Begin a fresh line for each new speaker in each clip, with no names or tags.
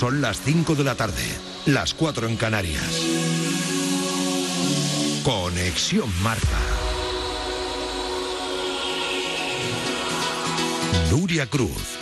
Son las 5 de la tarde, las 4 en Canarias. Conexión Marca. Nuria Cruz.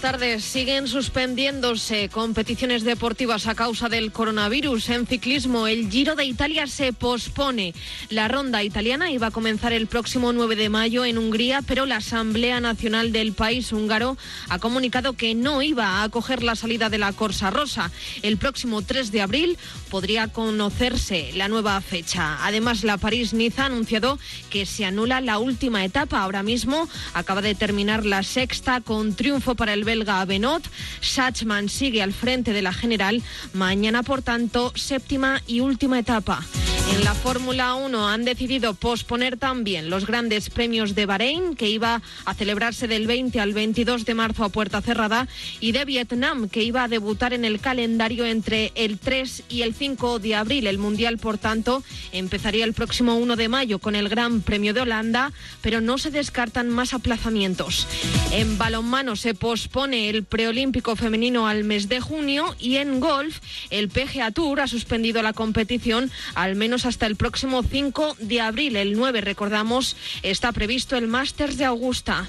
Tardes. Siguen suspendiéndose competiciones deportivas a causa del coronavirus. En ciclismo, el Giro de Italia se pospone. La ronda italiana iba a comenzar el próximo 9 de mayo en Hungría, pero la Asamblea Nacional del país húngaro ha comunicado que no iba a acoger la salida de la Corsa Rosa. El próximo 3 de abril podría conocerse la nueva fecha. Además, la París-Niza ha anunciado que se anula la última etapa. Ahora mismo acaba de terminar la sexta con triunfo para el belga Benot. Sachman sigue al frente de la general. Mañana, por tanto, séptima y última etapa. En la Fórmula 1 han decidido posponer también los grandes premios de Bahrein, que iba a celebrarse del 20 al 22 de marzo a puerta cerrada, y de Vietnam, que iba a debutar en el calendario entre el 3 y el 5 de abril. El Mundial, por tanto, empezaría el próximo 1 de mayo con el Gran Premio de Holanda, pero no se descartan más aplazamientos. En balonmano se pospone el preolímpico femenino al mes de junio y en golf el PGA Tour ha suspendido la competición al menos hasta el próximo 5 de abril. El 9, recordamos, está previsto el Masters de Augusta.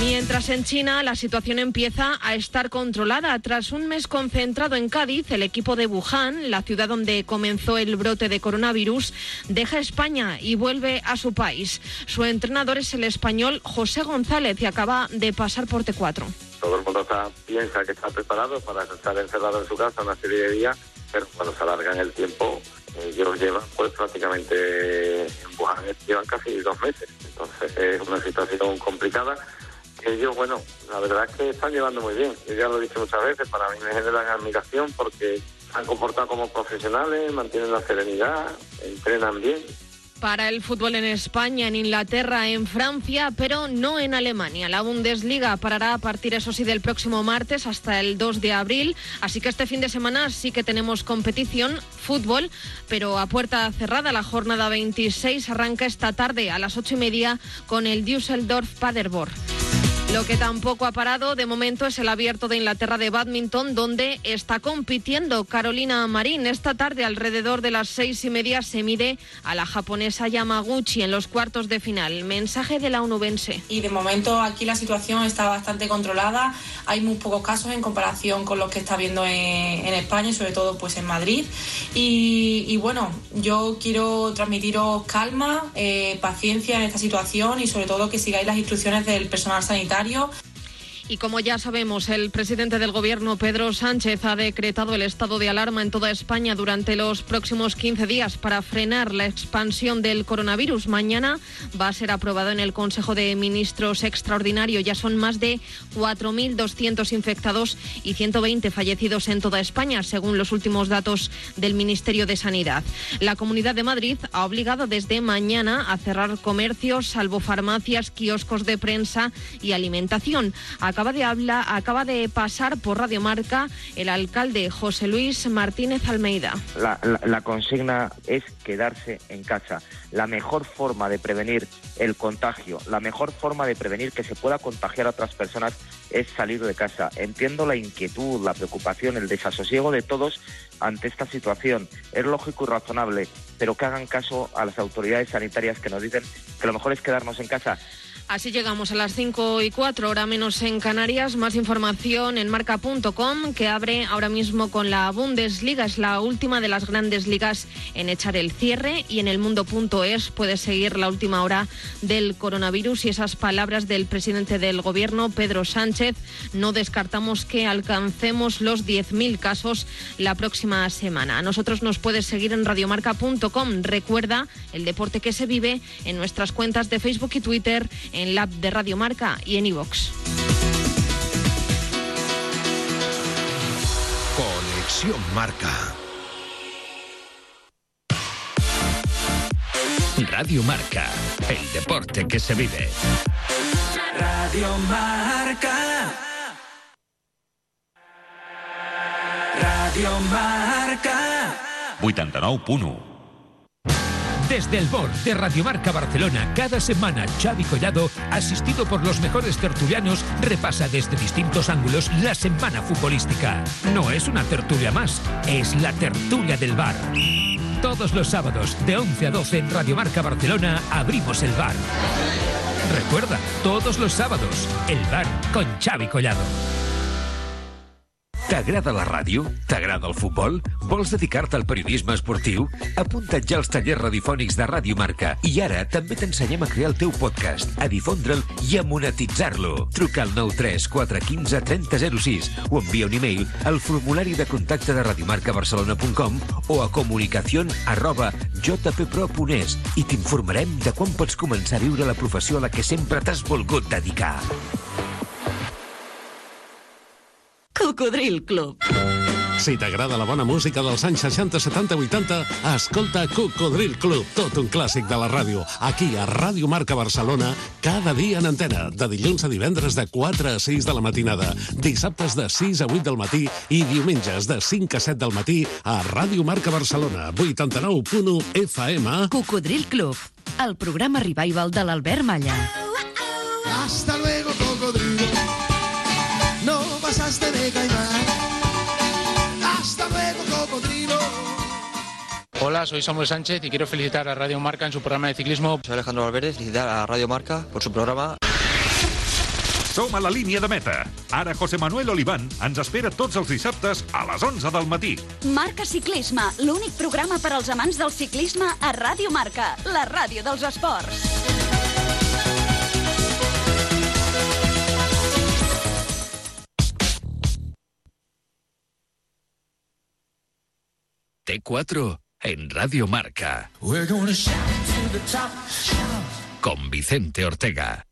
Mientras en China la situación empieza a estar controlada. Tras un mes concentrado en Cádiz, el equipo de Wuhan, la ciudad donde comenzó el brote de coronavirus, deja España y vuelve a su país. Su entrenador es el español José González y acaba de pasar por T4.
Todo el mundo piensa que está preparado para estar encerrado en su casa una serie de días, pero cuando se alarga en el tiempo, ellos llevan pues prácticamente en Wuhan llevan casi dos meses. Entonces es una situación complicada ellos, bueno, la verdad es que están llevando muy bien. Yo ya lo he dicho muchas veces, para mí me generan admiración porque han comportado como profesionales, mantienen la serenidad, entrenan bien.
Para el fútbol en España, en Inglaterra, en Francia, pero no en Alemania. La Bundesliga parará a partir, eso sí, del próximo martes hasta el 2 de abril. Así que este fin de semana sí que tenemos competición, fútbol, pero a puerta cerrada. La jornada 26 arranca esta tarde a las 8 y media con el Düsseldorf Paderborn. Lo que tampoco ha parado de momento es el abierto de Inglaterra de badminton, donde está compitiendo Carolina Marín. Esta tarde, alrededor de las seis y media, se mide a la japonesa Yamaguchi en los cuartos de final. Mensaje de la onubense.
Y de momento aquí la situación está bastante controlada. Hay muy pocos casos en comparación con los que está viendo en, España y sobre todo pues en Madrid. Y, bueno, yo quiero transmitiros calma, eh, paciencia en esta situación y sobre todo que sigáis las instrucciones del personal sanitario sanitario
y como ya sabemos, el presidente del Gobierno, Pedro Sánchez, ha decretado el estado de alarma en toda España durante los próximos 15 días para frenar la expansión del coronavirus. Mañana va a ser aprobado en el Consejo de Ministros extraordinario. Ya son más de 4.200 infectados y 120 fallecidos en toda España, según los últimos datos del Ministerio de Sanidad. La Comunidad de Madrid ha obligado desde mañana a cerrar comercios, salvo farmacias, kioscos de prensa y alimentación acaba de hablar, acaba de pasar por Radio Marca el alcalde José Luis Martínez Almeida.
La, consigna es quedarse en casa. La mejor forma de prevenir el contagio, la mejor forma de prevenir que se pueda contagiar a otras personas es salir de casa. Entiendo la inquietud, la preocupación, el desasosiego de todos ante esta situación. Es lógico y razonable, pero que hagan caso a las autoridades sanitarias que nos dicen que lo mejor es quedarnos en casa.
Así llegamos a las 5 y 4, hora menos en Canarias. Más información en marca.com que abre ahora mismo con la Bundesliga. Es la última de las grandes ligas en echar el cierre. Y en el mundo.es puedes seguir la última hora del coronavirus y esas palabras del presidente del gobierno, Pedro Sánchez. No descartamos que alcancemos los 10.000 casos la próxima semana. A nosotros nos puedes seguir en radiomarca.com. Recuerda el deporte que se vive en nuestras cuentas de Facebook y Twitter la app de Radio Marca y en iVox.
Conexión Marca. Radio Marca, el deporte que se vive.
Radio Marca. Radio Marca.
89.1
Desde el BOR de Radiomarca Barcelona, cada semana Xavi Collado, asistido por los mejores tertulianos, repasa desde distintos ángulos la semana futbolística. No es una tertulia más, es la tertulia del bar. Todos los sábados, de 11 a 12 en Radiomarca Barcelona, abrimos el bar. Recuerda, todos los sábados, el bar con Xavi Collado.
T'agrada la ràdio? T'agrada el futbol? Vols dedicar-te al periodisme esportiu? Apunta't ja als tallers radiofònics de Ràdio Marca i ara també t'ensenyem a crear el teu podcast, a difondre'l i a monetitzar-lo. Truca al 93 415 3006 o envia un e-mail al formulari de contacte de radiomarcabarcelona.com o a comunicación arroba jppro.es i t'informarem de quan pots començar a viure la professió a la que sempre t'has volgut dedicar.
Cocodril Club.
Si t'agrada la bona música dels anys 60, 70, 80, escolta Cocodril Club, tot un clàssic de la ràdio. Aquí, a Ràdio Marca Barcelona, cada dia en antena, de dilluns a divendres de 4 a 6 de la matinada, dissabtes de 6 a 8 del matí i diumenges de 5 a 7 del matí a Ràdio Marca Barcelona, 89.1 FM.
Cocodril Club, el programa revival de l'Albert Malla.
Hasta luego,
Hola, soy Samuel Sánchez y quiero felicitar a Radio Marca en su programa de ciclismo.
Soy Alejandro Valverde, felicitar a Radio Marca por su programa.
Som a la línia de meta. Ara José Manuel Oliván ens espera tots els dissabtes a les 11 del matí.
Marca Ciclisme, l'únic programa per als amants del ciclisme a Ràdio Marca, la ràdio dels esports.
T4 en Radio Marca.
We're gonna shout to the top, shout.
Con Vicente Ortega.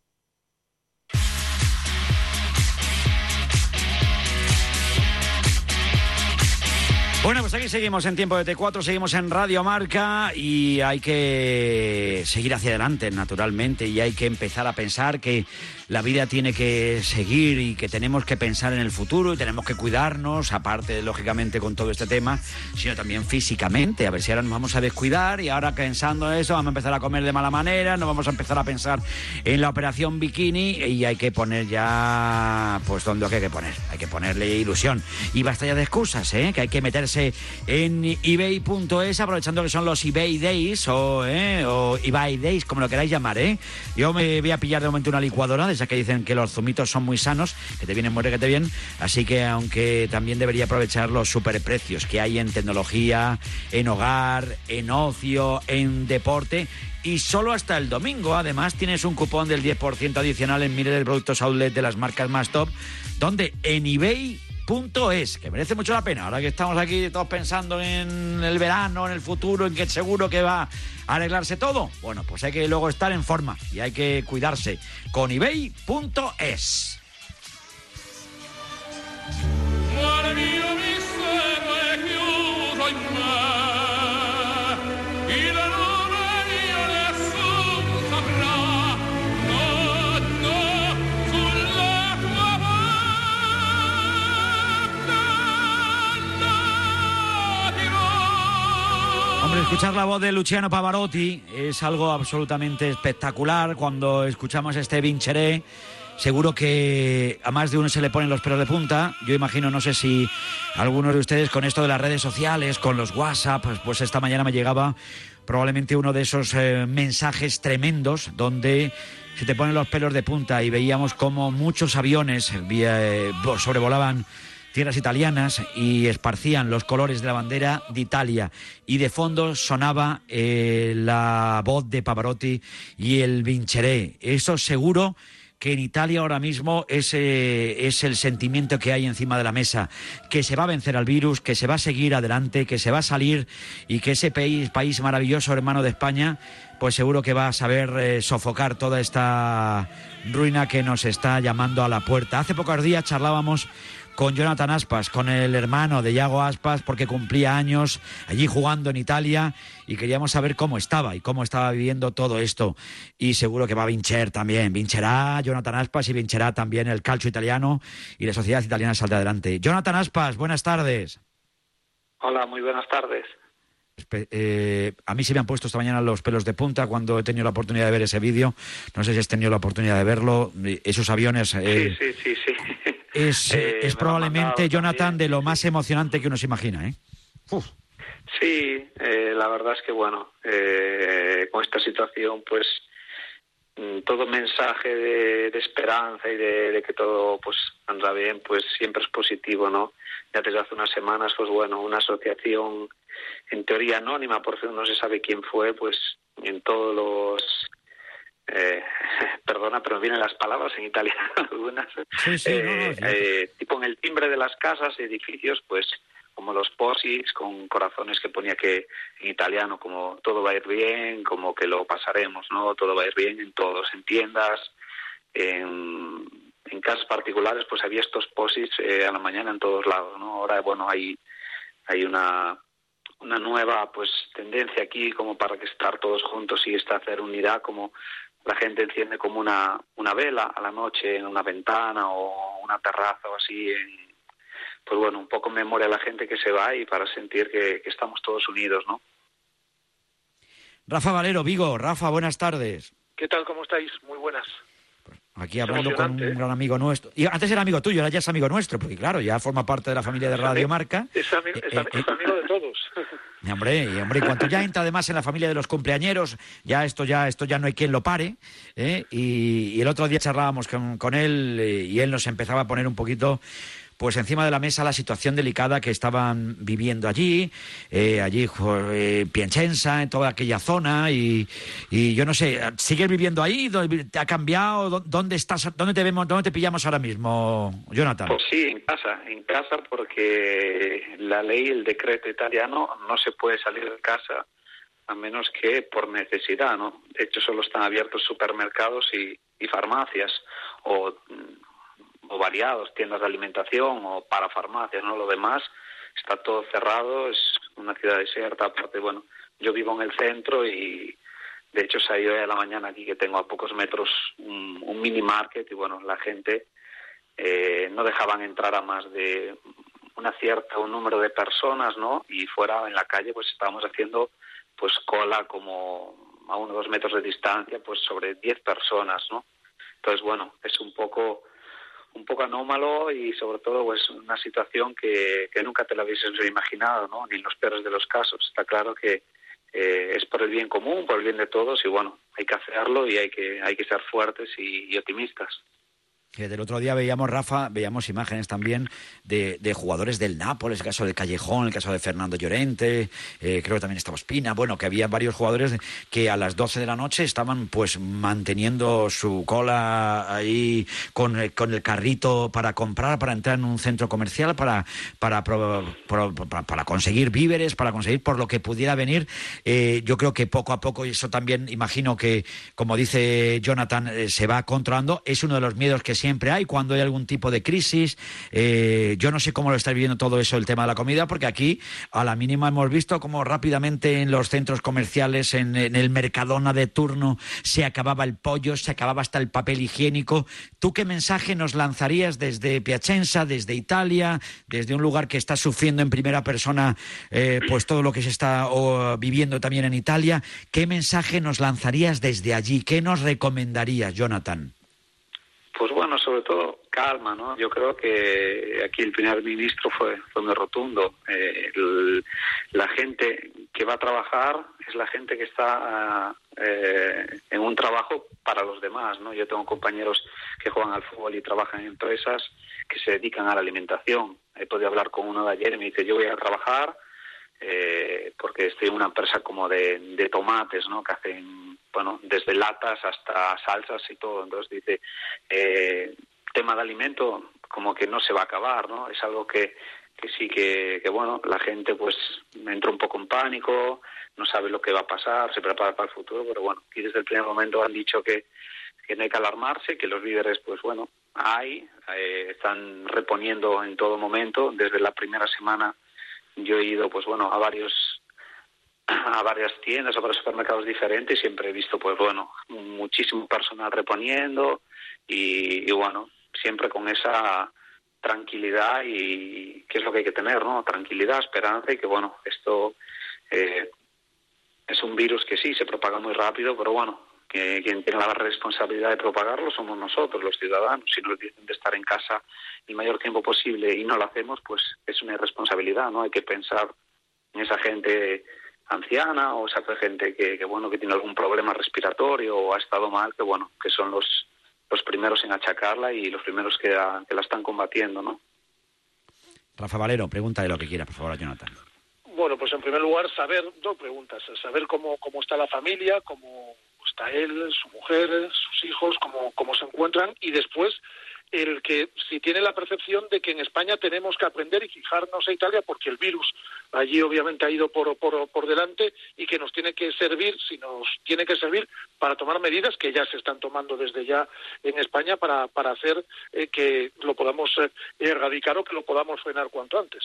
Bueno, pues aquí seguimos en tiempo de T4, seguimos en Radio Marca y hay que seguir hacia adelante, naturalmente, y hay que empezar a pensar que la vida tiene que seguir y que tenemos que pensar en el futuro y tenemos que cuidarnos, aparte, lógicamente, con todo este tema, sino también físicamente. A ver si ahora nos vamos a descuidar y ahora pensando en eso vamos a empezar a comer de mala manera, nos vamos a empezar a pensar en la operación bikini y hay que poner ya, pues, donde hay que poner. Hay que ponerle ilusión. Y basta ya de excusas, ¿eh? Que hay que meterse en ebay.es, aprovechando que son los eBay Days o, ¿eh? o eBay Days, como lo queráis llamar, ¿eh? Yo me voy a pillar de momento una licuadora, de que dicen que los zumitos son muy sanos, que te vienen muy requete bien, así que aunque también debería aprovechar los superprecios que hay en tecnología, en hogar, en ocio, en deporte, y solo hasta el domingo. Además, tienes un cupón del 10% adicional en miles de productos outlet de las marcas más top, donde en ebay.es, que merece mucho la pena. Ahora que estamos aquí todos pensando en el verano, en el futuro, en que seguro que va a arreglarse todo, bueno, pues hay que luego estar en forma y hay que cuidarse con ebay.es. escuchar la voz de Luciano Pavarotti es algo absolutamente espectacular. Cuando escuchamos este Vincheré, seguro que a más de uno se le ponen los pelos de punta. Yo imagino, no sé si algunos de ustedes con esto de las redes sociales, con los WhatsApp, pues, pues esta mañana me llegaba probablemente uno de esos eh, mensajes tremendos donde se te ponen los pelos de punta y veíamos como muchos aviones vía- eh, sobrevolaban tierras italianas y esparcían los colores de la bandera de Italia y de fondo sonaba eh, la voz de Pavarotti y el Vincheré. Eso seguro que en Italia ahora mismo ese es el sentimiento que hay encima de la mesa, que se va a vencer al virus, que se va a seguir adelante, que se va a salir y que ese país, país maravilloso hermano de España, pues seguro que va a saber eh, sofocar toda esta ruina que nos está llamando a la puerta. Hace pocos días charlábamos con Jonathan Aspas, con el hermano de Yago Aspas, porque cumplía años allí jugando en Italia y queríamos saber cómo estaba y cómo estaba viviendo todo esto. Y seguro que va a vincher también. Vincherá Jonathan Aspas y vincherá también el calcio italiano y la sociedad italiana saldrá adelante. Jonathan Aspas, buenas tardes.
Hola, muy buenas tardes.
Eh, a mí se me han puesto esta mañana los pelos de punta cuando he tenido la oportunidad de ver ese vídeo. No sé si has tenido la oportunidad de verlo. Esos aviones eh,
Sí, sí, sí, sí.
Es,
Eh,
es
lo han
probablemente, Jonathan, de lo más emocionante que uno se imagina. ¿eh?
Sí, eh, la verdad es que bueno, eh, con esta situación, pues mm, todo mensaje de, de esperanza y de, de que todo pues anda bien, pues siempre es positivo, ¿no? Ya desde hace unas semanas, pues bueno, una asociación en teoría anónima, por no se sabe quién fue, pues en todos los eh, perdona, pero vienen las palabras en italiano algunas.
Sí, sí, no, no,
Eh,
sí.
eh, tipo en el timbre de las casas, edificios, pues como los posis con corazones que ponía que en italiano como todo va a ir bien, como que lo pasaremos, ¿no? Todo va a ir bien en todos, en tiendas, en, en casas particulares, pues había estos posis eh, a la mañana en todos lados, ¿no? Ahora, bueno, hay, hay una, una nueva pues tendencia aquí como para que estar todos juntos y esta hacer unidad como la gente enciende como una, una vela a la noche en una ventana o una terraza o así en, pues bueno un poco en memoria a la gente que se va y para sentir que, que estamos todos unidos no
Rafa Valero, Vigo. Rafa, buenas tardes.
¿Qué tal? ¿Cómo estáis? Muy buenas.
Aquí hablando con un
¿eh?
gran amigo nuestro. Y antes era amigo tuyo, ahora ya es amigo nuestro, porque claro, ya forma parte de la familia de Radio Marca.
Es, ami- es ami- es amigo de todos.
Y, hombre, y, hombre, y cuanto ya entra además en la familia de los cumpleañeros, ya esto ya esto ya no hay quien lo pare. ¿eh? Y, y el otro día charlábamos con, con él eh, y él nos empezaba a poner un poquito pues encima de la mesa la situación delicada que estaban viviendo allí, eh, allí eh, Piacenza, en toda aquella zona y, y yo no sé, ¿sigues viviendo ahí? ¿Dó- ¿Te ha cambiado? ¿Dó- ¿Dónde estás? ¿Dónde te vemos? ¿Dónde te pillamos ahora mismo, Jonathan?
Pues sí, en casa, en casa porque la ley, el decreto italiano, no se puede salir de casa a menos que por necesidad, ¿no? De hecho, solo están abiertos supermercados y, y farmacias o, mm, o variados, tiendas de alimentación o para farmacias, ¿no? Lo demás está todo cerrado, es una ciudad desierta, aparte, bueno, yo vivo en el centro y de hecho salí hoy a la mañana aquí que tengo a pocos metros un, mini market y bueno, la gente eh, no dejaban entrar a más de una cierta un número de personas, ¿no? Y fuera en la calle pues estábamos haciendo pues cola como a unos dos metros de distancia, pues sobre 10 personas, ¿no? Entonces, bueno, es un poco un poco anómalo y sobre todo pues una situación que, que nunca te la hubieses imaginado, ¿no? Ni en los peores de los casos. Está claro que eh, es por el bien común, por el bien de todos y bueno, hay que hacerlo y hay que hay que ser fuertes y optimistas.
Del otro día veíamos, Rafa, veíamos imágenes también de, de jugadores del Nápoles, el caso de Callejón, el caso de Fernando Llorente, eh, creo que también estaba Espina, bueno, que había varios jugadores que a las 12 de la noche estaban pues manteniendo su cola ahí con, eh, con el carrito para comprar, para entrar en un centro comercial, para, para, pro- para, conseguir víveres, para conseguir por lo que pudiera venir. Eh, yo creo que poco a poco, y eso también imagino que, como dice Jonathan, se va controlando, es uno de los miedos que siempre hay cuando hay algún tipo de crisis. Eh, yo no sé cómo lo está viviendo todo eso, el tema de la comida, porque aquí a la mínima hemos visto cómo rápidamente en los centros comerciales, en, el Mercadona de turno, se acababa el pollo, se acababa hasta el papel higiénico. ¿Tú qué mensaje nos lanzarías desde Piacenza, desde Italia, desde un lugar que está sufriendo en primera persona eh, pues todo lo que se está viviendo también en Italia? ¿Qué mensaje nos lanzarías desde allí? ¿Qué nos recomendarías, Jonathan?
Pues bueno, sobre todo calma, ¿no? Yo creo que aquí el primer ministro fue, fue muy rotundo. Eh, la gente que va a trabajar es la gente que está ah, eh, en un trabajo para los demás, ¿no? Yo tengo compañeros que juegan al fútbol y trabajan en empresas que se dedican a la alimentación. He podido hablar con uno de ayer y me dice, yo voy a trabajar eh, porque estoy en una empresa como de, de tomates, ¿no? Que hacen, bueno, desde latas hasta salsas y todo. Entonces dice, eh, tema de alimento como que no se va a acabar, ¿no? Es algo que, que sí que, que, bueno, la gente pues entra un poco en pánico, no sabe lo que va a pasar, se prepara para el futuro, pero bueno, aquí desde el primer momento han dicho que, que no hay que alarmarse, que los líderes, pues bueno, hay, eh, están reponiendo en todo momento. Desde la primera semana yo he ido, pues bueno, a varios a varias tiendas o varios supermercados diferentes y siempre he visto, pues bueno, muchísimo personal reponiendo y, bueno, siempre con esa tranquilidad y que es lo que hay que tener, ¿no? Tranquilidad, esperanza y que bueno, esto eh, es un virus que sí se propaga muy rápido, pero bueno, que quien tiene la responsabilidad de propagarlo somos nosotros, los ciudadanos. Si nos dicen de estar en casa el mayor tiempo posible y no lo hacemos, pues es una irresponsabilidad, ¿no? Hay que pensar en esa gente anciana o esa gente que, que, bueno que tiene algún problema respiratorio o ha estado mal, que bueno, que son los los primeros en achacarla y los primeros que, la- que la están combatiendo, ¿no?
Rafa Valero, pregúntale lo que quiera, por favor, a Jonathan.
Bueno, pues en primer lugar, saber, dos preguntas, saber cómo, cómo está la familia, cómo está él, su mujer, sus hijos, cómo, cómo se encuentran, y después el que si tiene la percepción de que en España tenemos que aprender y fijarnos a Italia porque el virus allí obviamente ha ido por, por, por delante y que nos tiene que servir, si nos tiene que servir para tomar medidas que ya se están tomando desde ya en España para, para hacer eh, que lo podamos eh, erradicar o que lo podamos frenar cuanto antes.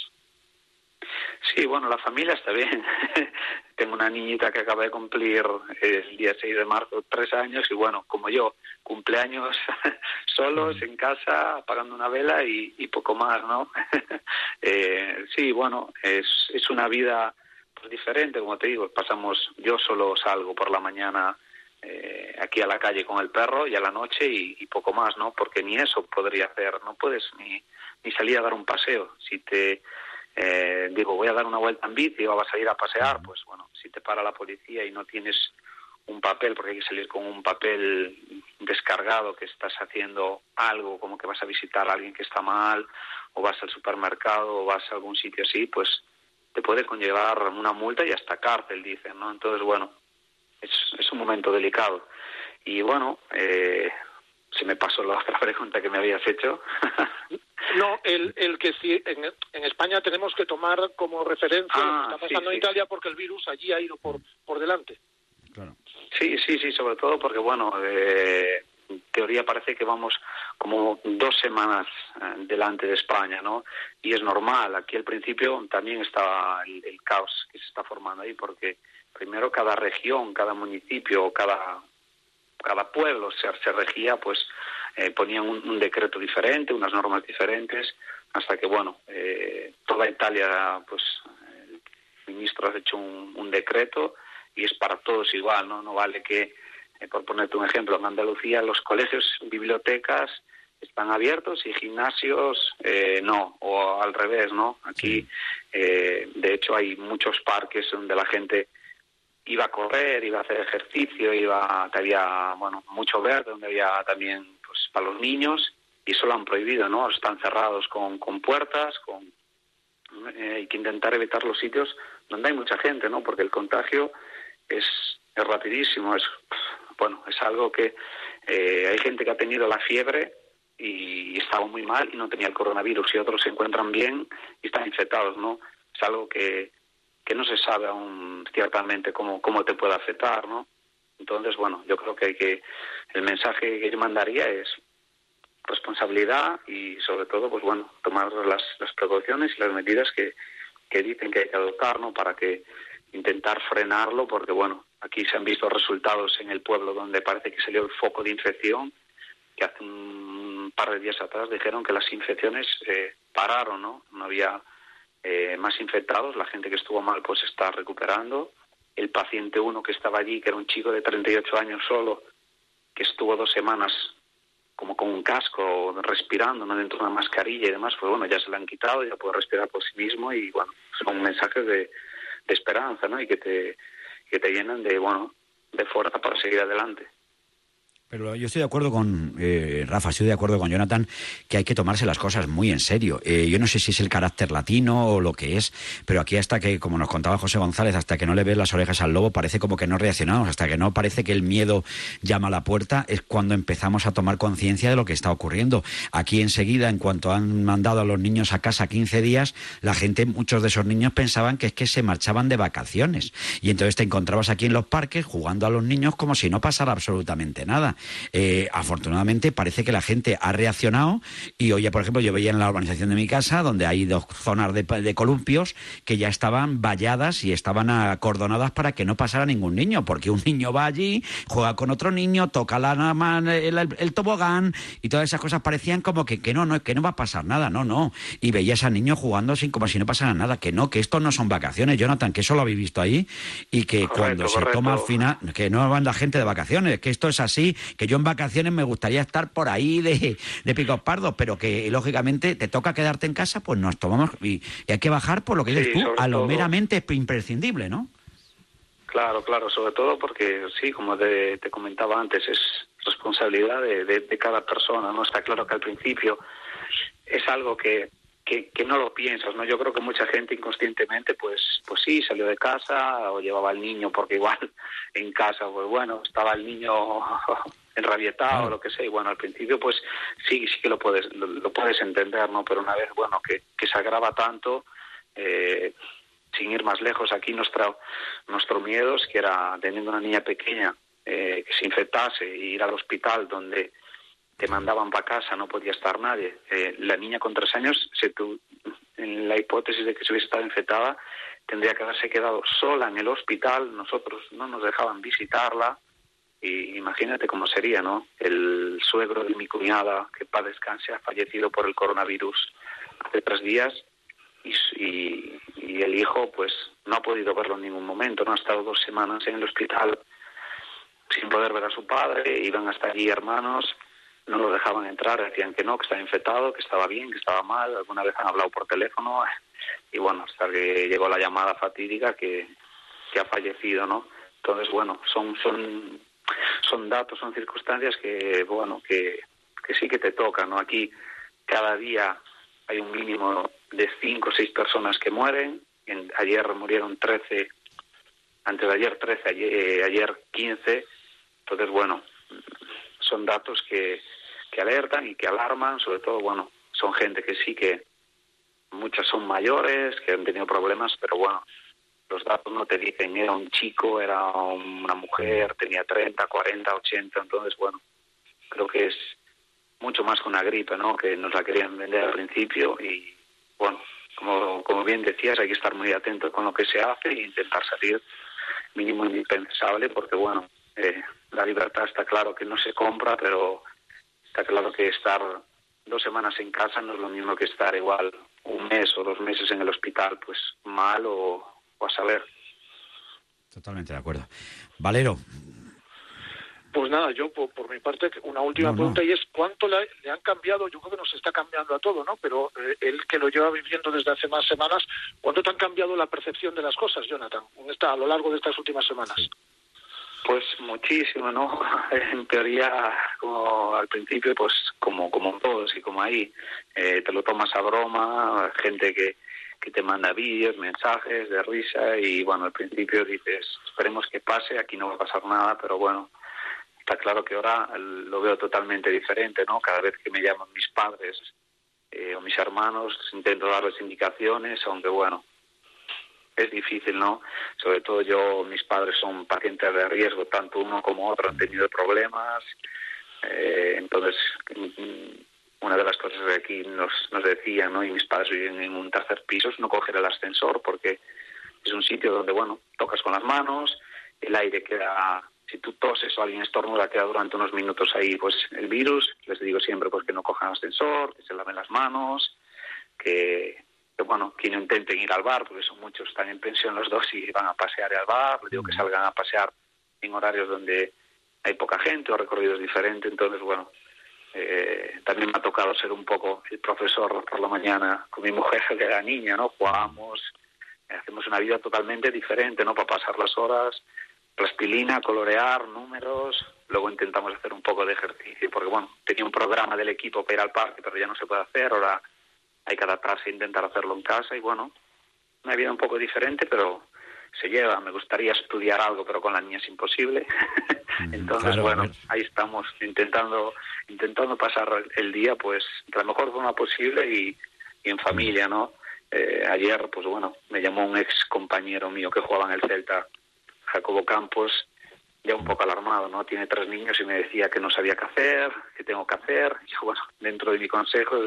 Sí, bueno, la familia está bien. Tengo una niñita que acaba de cumplir el día 6 de marzo tres años y bueno, como yo, cumpleaños solos en casa, apagando una vela y, y poco más, ¿no? eh, sí, bueno, es, es una vida pues, diferente, como te digo, pasamos, yo solo salgo por la mañana eh, aquí a la calle con el perro y a la noche y, y poco más, ¿no? Porque ni eso podría hacer, no puedes ni, ni salir a dar un paseo. Si te eh, digo, voy a dar una vuelta en bici o vas a ir a pasear, pues bueno, si te para la policía y no tienes un papel, porque hay que salir con un papel descargado que estás haciendo algo, como que vas a visitar a alguien que está mal, o vas al supermercado, o vas a algún sitio así, pues te puede conllevar una multa y hasta cárcel, dicen, ¿no? Entonces, bueno, es, es un momento delicado. Y bueno, eh, se me pasó la otra pregunta que me habías hecho.
No, el, el que si en, en España tenemos que tomar como referencia lo
Ah,
que está
sí,
pasando en
sí.
Italia porque el virus allí ha ido por, por delante.
Sí, sí, sí, sobre todo porque, bueno, eh, en teoría parece que vamos como dos semanas eh, delante de España, ¿no? Y es normal, aquí al principio también estaba el, el caos que se está formando ahí, porque primero cada región, cada municipio, cada, cada pueblo se, se regía, pues eh, ponían un, un decreto diferente, unas normas diferentes, hasta que, bueno, eh, toda Italia, pues el ministro ha hecho un, un decreto y es para todos igual, ¿no? No vale que, eh, por ponerte un ejemplo, en Andalucía los colegios, bibliotecas están abiertos y gimnasios eh, no, o al revés, ¿no? Aquí, eh, de hecho, hay muchos parques donde la gente iba a correr, iba a hacer ejercicio, iba, que había, bueno, mucho verde, donde había también, pues, para los niños, y eso lo han prohibido, ¿no? Están cerrados con, con puertas, con, eh, hay que intentar evitar los sitios donde hay mucha gente, ¿no? Porque el contagio es, es rapidísimo, es bueno, es algo que eh, hay gente que ha tenido la fiebre y estaba muy mal y no tenía el coronavirus y otros se encuentran bien y están infectados, ¿no? Es algo que, que no se sabe aún ciertamente cómo, cómo te puede afectar, ¿no? Entonces, bueno, yo creo que que el mensaje que yo mandaría es responsabilidad y sobre todo, pues bueno, tomar las, las precauciones y las medidas que, que dicen que hay que adoptar, ¿no? Para que intentar frenarlo, porque bueno, aquí se han visto resultados en el pueblo donde parece que salió el foco de infección, que hace un par de días atrás dijeron que las infecciones eh, pararon, ¿no? No había eh, más infectados, la gente que estuvo mal pues está recuperando. El paciente uno que estaba allí, que era un chico de 38 años solo, que estuvo dos semanas como con un casco, respirando, ¿no? dentro de una mascarilla y demás, pues bueno, ya se la han quitado, ya puede respirar por sí mismo y bueno, son mensajes de, de esperanza, ¿no? Y que te, que te llenan de, bueno, de fuerza para seguir adelante.
Pero yo estoy de acuerdo con eh, Rafa, estoy de acuerdo con Jonathan que hay que tomarse las cosas muy en serio. Eh, yo no sé si es el carácter latino o lo que es, pero aquí hasta que, como nos contaba José González, hasta que no le ves las orejas al lobo, parece como que no reaccionamos, hasta que no parece que el miedo llama a la puerta, es cuando empezamos a tomar conciencia de lo que está ocurriendo. Aquí enseguida, en cuanto han mandado a los niños a casa 15 días, la gente, muchos de esos niños pensaban que es que se marchaban de vacaciones. Y entonces te encontrabas aquí en los parques jugando a los niños como si no pasara absolutamente nada. Eh, afortunadamente parece que la gente ha reaccionado y hoy, por ejemplo, yo veía en la urbanización de mi casa, donde hay dos zonas de, de columpios que ya estaban valladas y estaban acordonadas para que no pasara ningún niño, porque un niño va allí, juega con otro niño, toca la, el, el, el tobogán y todas esas cosas parecían como que, que no, no, que no va a pasar nada, no, no. Y veías a niños jugando sin como si no pasara nada, que no, que esto no son vacaciones, Jonathan, que eso lo habéis visto ahí y que
Correcto,
cuando se toma al final, que no van la gente de vacaciones, que esto es así, que yo en vacaciones me gustaría estar por ahí de, de picos pardos, pero que lógicamente te toca quedarte en casa, pues nos tomamos y, y hay que bajar por lo que dices
Sí,
tú, a lo
todo.
meramente imprescindible, ¿no?
Claro, claro, sobre todo porque sí, como te, te comentaba antes, es responsabilidad de, de- de cada persona, ¿no? Está claro que al principio es algo que, que, que no lo piensas, ¿no? Yo creo que mucha gente inconscientemente, pues, pues sí, salió de casa o llevaba al niño porque igual en casa, pues bueno, estaba el niño enrabietado o lo que sea, y bueno, al principio pues sí, sí que lo puedes, lo, lo puedes entender, ¿no? Pero una vez, bueno, que, que se agrava tanto, eh, sin ir más lejos, aquí nuestra, nuestro miedo es que era teniendo una niña pequeña eh, que se infectase e ir al hospital donde te mandaban para casa, no podía estar nadie. Eh, la niña con tres años, se tu- en la hipótesis de que se hubiese estado infectada, tendría que haberse quedado sola en el hospital, nosotros no nos dejaban visitarla, y imagínate cómo sería, ¿no? El suegro de mi cuñada, que para descanse, ha fallecido por el coronavirus hace tres días, y, y el hijo pues no ha podido verlo en ningún momento, no ha estado dos semanas en el hospital sin poder ver a su padre, iban hasta allí hermanos, no lo dejaban entrar, decían que no, que estaba infectado, que estaba bien, que estaba mal, alguna vez han hablado por teléfono y bueno, hasta que llegó la llamada fatídica que, que ha fallecido, ¿no? Entonces, bueno, son, son, son datos, son circunstancias que, bueno, que, que sí que te tocan, ¿no? Aquí cada día hay un mínimo de cinco o seis personas que mueren. En- ayer murieron 13, antes de ayer 13, ayer, eh, ayer 15. Entonces, bueno, son datos que, que alertan y que alarman, sobre todo, bueno, son gente que sí que muchas son mayores, que han tenido problemas, pero bueno, los datos no te dicen, era un chico, era una mujer, tenía 30, 40, 80, entonces, bueno, creo que es mucho más que una gripe, ¿no? Que nos la querían vender al principio y, bueno, como, como bien decías, hay que estar muy atento con lo que se hace e intentar salir mínimo indispensable porque, bueno, eh, la libertad está claro que no se compra, pero está claro que estar dos semanas en casa no es lo mismo que estar igual un mes o dos meses en el hospital, pues mal o, o a saber.
Totalmente de acuerdo. Valero,
Pues nada, yo por, por mi parte, una última
No, no.
pregunta y es cuánto le, le han cambiado, yo creo que nos está cambiando a todo, ¿no? Pero eh, él que lo lleva viviendo desde hace más semanas, ¿cuánto te han cambiado la percepción de las cosas, Jonathan, en esta, a lo largo de estas últimas semanas?
Pues muchísimo, ¿no? En teoría, como al principio, pues como como todos y como ahí, eh, te lo tomas a broma, gente que, que te manda vídeos, mensajes de risa y bueno, al principio dices, esperemos que pase, aquí no va a pasar nada, pero bueno, está claro que ahora lo veo totalmente diferente, ¿no? Cada vez que me llaman mis padres eh, o mis hermanos, intento darles indicaciones, aunque bueno, es difícil, ¿no? Sobre todo yo, mis padres son pacientes de riesgo, tanto uno como otro han tenido problemas, eh, entonces mm, una de las cosas que aquí nos, nos decían, ¿no? Y mis padres viven en un tercer piso, es no coger el ascensor porque es un sitio donde, bueno, tocas con las manos, el aire queda, si tú toses o alguien estornuda, queda durante unos minutos ahí, pues el virus. Les digo siempre, pues que no cojan ascensor, que se laven las manos, que, que, bueno, que no intenten ir al bar, porque son muchos, están en pensión los dos y van a pasear al bar, les digo que salgan a pasear en horarios donde hay poca gente o recorridos diferentes, entonces, bueno, eh, también me ha tocado ser un poco el profesor por la mañana con mi mujer que era niña, ¿no? Jugamos, hacemos una vida totalmente diferente, ¿no? Para pasar las horas, plastilina, colorear, números, luego intentamos hacer un poco de ejercicio, porque bueno, tenía un programa del equipo para ir al parque, pero ya no se puede hacer, ahora hay que adaptarse e intentar hacerlo en casa y bueno, una vida un poco diferente, pero se lleva. Me gustaría estudiar algo, pero con la niña es imposible. Entonces,
claro, a
bueno, ahí estamos intentando intentando pasar el día pues de la mejor forma posible y, y en familia, ¿no? Eh, ayer, pues bueno, me llamó un ex compañero mío que jugaba en el Celta, Jacobo Campos, ya un poco alarmado, ¿no? Tiene tres niños y me decía que no sabía qué hacer, qué tengo que hacer. Y yo, bueno, dentro de mi consejo,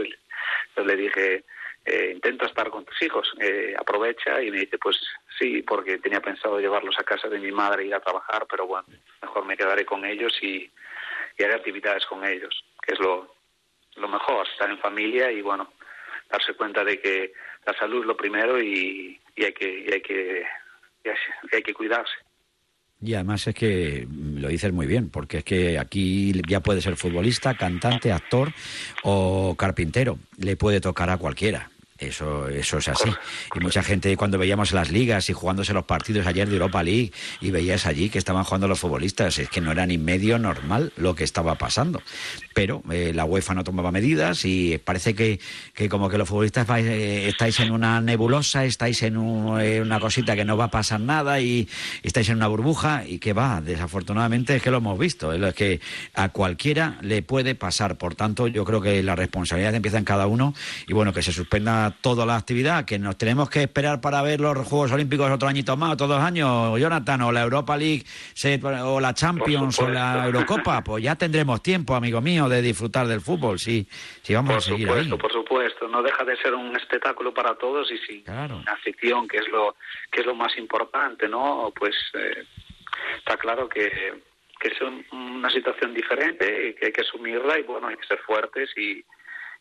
le dije, eh, intenta estar con tus hijos, eh, aprovecha y me dice, pues sí, porque tenía pensado llevarlos a casa de mi madre e ir a trabajar, pero bueno, mejor me quedaré con ellos y, haré actividades con ellos, que es lo, mejor, estar en familia y bueno, darse cuenta de que la salud es lo primero y, hay que y hay que y hay que cuidarse.
Y además es que mm, lo dices muy bien, porque es que aquí ya puede ser futbolista, cantante, actor o carpintero. Le puede tocar a cualquiera. Eso, eso es así. Y mucha gente cuando veíamos las ligas y jugándose los partidos ayer de Europa League y veías allí que estaban jugando los futbolistas, es que no era ni medio normal lo que estaba pasando. Pero eh, la UEFA no tomaba medidas y parece que, que como que los futbolistas vais, eh, estáis en una nebulosa, estáis en un- eh, una cosita que no va a pasar nada y estáis en una burbuja y que va, desafortunadamente es que lo hemos visto, es que a cualquiera le puede pasar. Por tanto, yo creo que la responsabilidad empieza en cada uno y bueno, que se suspenda toda la actividad, que nos tenemos que esperar para ver los Juegos Olímpicos otro añito más, otros dos años, Jonathan, o la Europa League o la Champions o la Eurocopa, pues ya tendremos tiempo, amigo mío, de disfrutar del fútbol, sí, sí vamos
Por
a seguir
supuesto,
ahí.
por supuesto, no deja de ser un espectáculo para todos y sin afición, que es lo que es lo más importante, ¿no? Pues eh, está claro que, que es un- una situación diferente y que hay que asumirla y bueno, hay que ser fuertes y,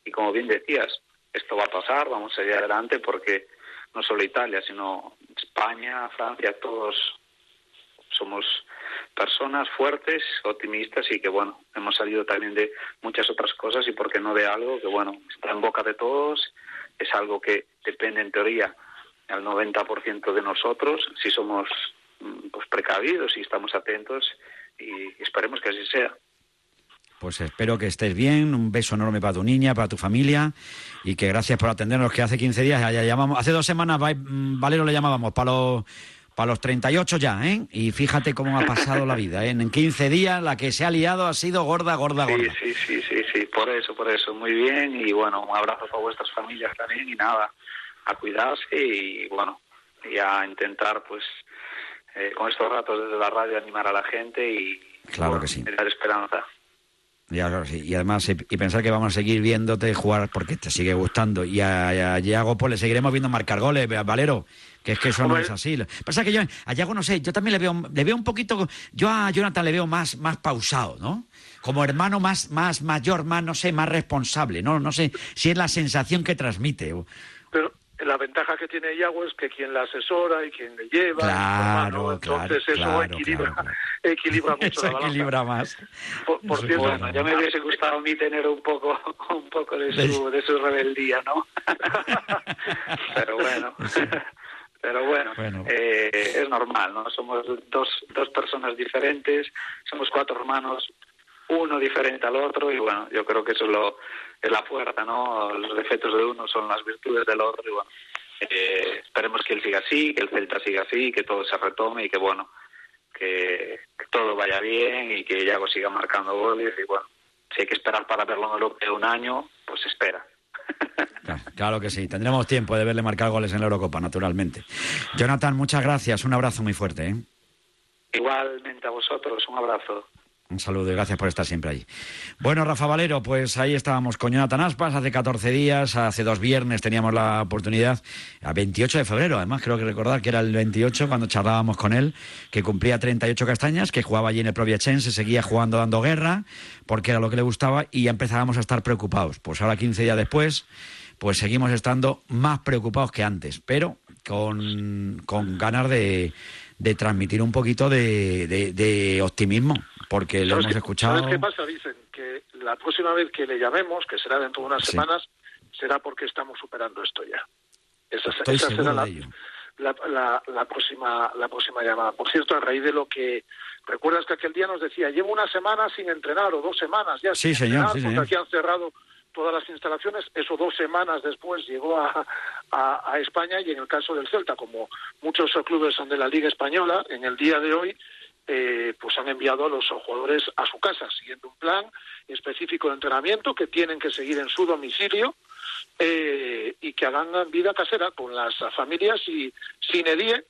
y como bien decías, esto va a pasar, vamos a ir adelante porque no solo Italia, sino España, Francia, todos somos personas fuertes, optimistas y que bueno, hemos salido también de muchas otras cosas y por qué no de algo que bueno, está en boca de todos, es algo que depende en teoría al 90% de nosotros, si somos mm, pues precavidos y estamos atentos y esperemos que así sea.
Pues espero que estés bien, un beso enorme para tu niña, para tu familia y que gracias por atendernos, que hace 15 días, ya, llamamos, hace dos semanas, mm, Valero le llamábamos para los, para los 38 ya, ¿eh? Y fíjate cómo ha pasado la vida, ¿eh? En 15 días la que se ha liado ha sido gorda, gorda,
Sí,
gorda.
sí, sí, sí, sí, por eso, por eso, muy bien y bueno, un abrazo para vuestras familias también y nada, a cuidarse y bueno, y a intentar pues eh, con estos ratos desde la radio animar a la gente y
Claro que sí.
dar esperanza.
Ya, claro, sí. Y además, y y pensar que vamos a seguir viéndote jugar porque te sigue gustando. Y a, y a Yago, pues le seguiremos viendo marcar goles, Valero. Que es que eso no es así. Pasa que yo a Yago, no sé, yo también le veo, le veo un poquito. Yo a Jonathan le veo más, más pausado, ¿no? Como hermano más, más mayor, más, no sé, más responsable, ¿no? No sé si es la sensación que transmite. o-
la ventaja que tiene Iago es que quien la asesora y quien le lleva,
Claro,
entonces
claro,
eso
claro,
equilibra, equilibra mucho
Eso
la balanza.
equilibra más.
Por, por cierto,
Bueno, ya me hubiese gustado a mí tener un poco, un poco de su, de su rebeldía, ¿no? Pero bueno, pero bueno,
Bueno.
eh, es normal, ¿no? Somos dos, dos personas diferentes, somos cuatro hermanos, uno diferente al otro y bueno, yo creo que eso es, lo, es la fuerza, ¿no? Los defectos de uno son las virtudes del otro y bueno, eh, esperemos que él siga así, que el Celta siga así, que todo se retome y que bueno, que, que todo vaya bien y que Yago siga marcando goles y bueno, si hay que esperar para verlo en europeo un año, pues espera.
Claro, claro que sí. Tendremos tiempo de verle marcar goles en la Eurocopa, naturalmente. Jonathan, muchas gracias. Un abrazo muy fuerte, ¿eh?
Igualmente a vosotros, un abrazo.
Un saludo y gracias por estar siempre ahí. Bueno, Rafa Valero, pues ahí estábamos con Jonathan Aspas hace 14 días, hace dos viernes teníamos la oportunidad, a 28 de febrero, además creo que recordar que era el 28 cuando charlábamos con él, que cumplía 38 castañas, que jugaba allí en el Proviachense, seguía jugando dando guerra, porque era lo que le gustaba y ya empezábamos a estar preocupados. Pues ahora 15 días después, pues seguimos estando más preocupados que antes, pero con, con ganas de, de transmitir un poquito de, de- de optimismo, porque lo
¿Sabes
hemos escuchado.
¿Sabes qué pasa? Dicen que la próxima vez que le llamemos, que será dentro de unas
Sí.
semanas, será porque estamos superando esto ya. Esa,
Estoy
esa
seguro
será la, la, la- la próxima la próxima llamada. Por cierto, a raíz de lo que recuerdas que aquel día nos decía, llevo una semana sin entrenar o dos semanas ya
Sí,
sin
señor,
entrenar,
sí,
porque
señor.
aquí han cerrado todas las instalaciones. Eso dos semanas después llegó a, a- España y en el caso del Celta, como muchos clubes son de la Liga Española, en el día de hoy eh, pues han enviado a los jugadores a su casa, siguiendo un plan específico de entrenamiento que tienen que seguir en su domicilio eh, y que hagan vida casera con las familias y sin edie,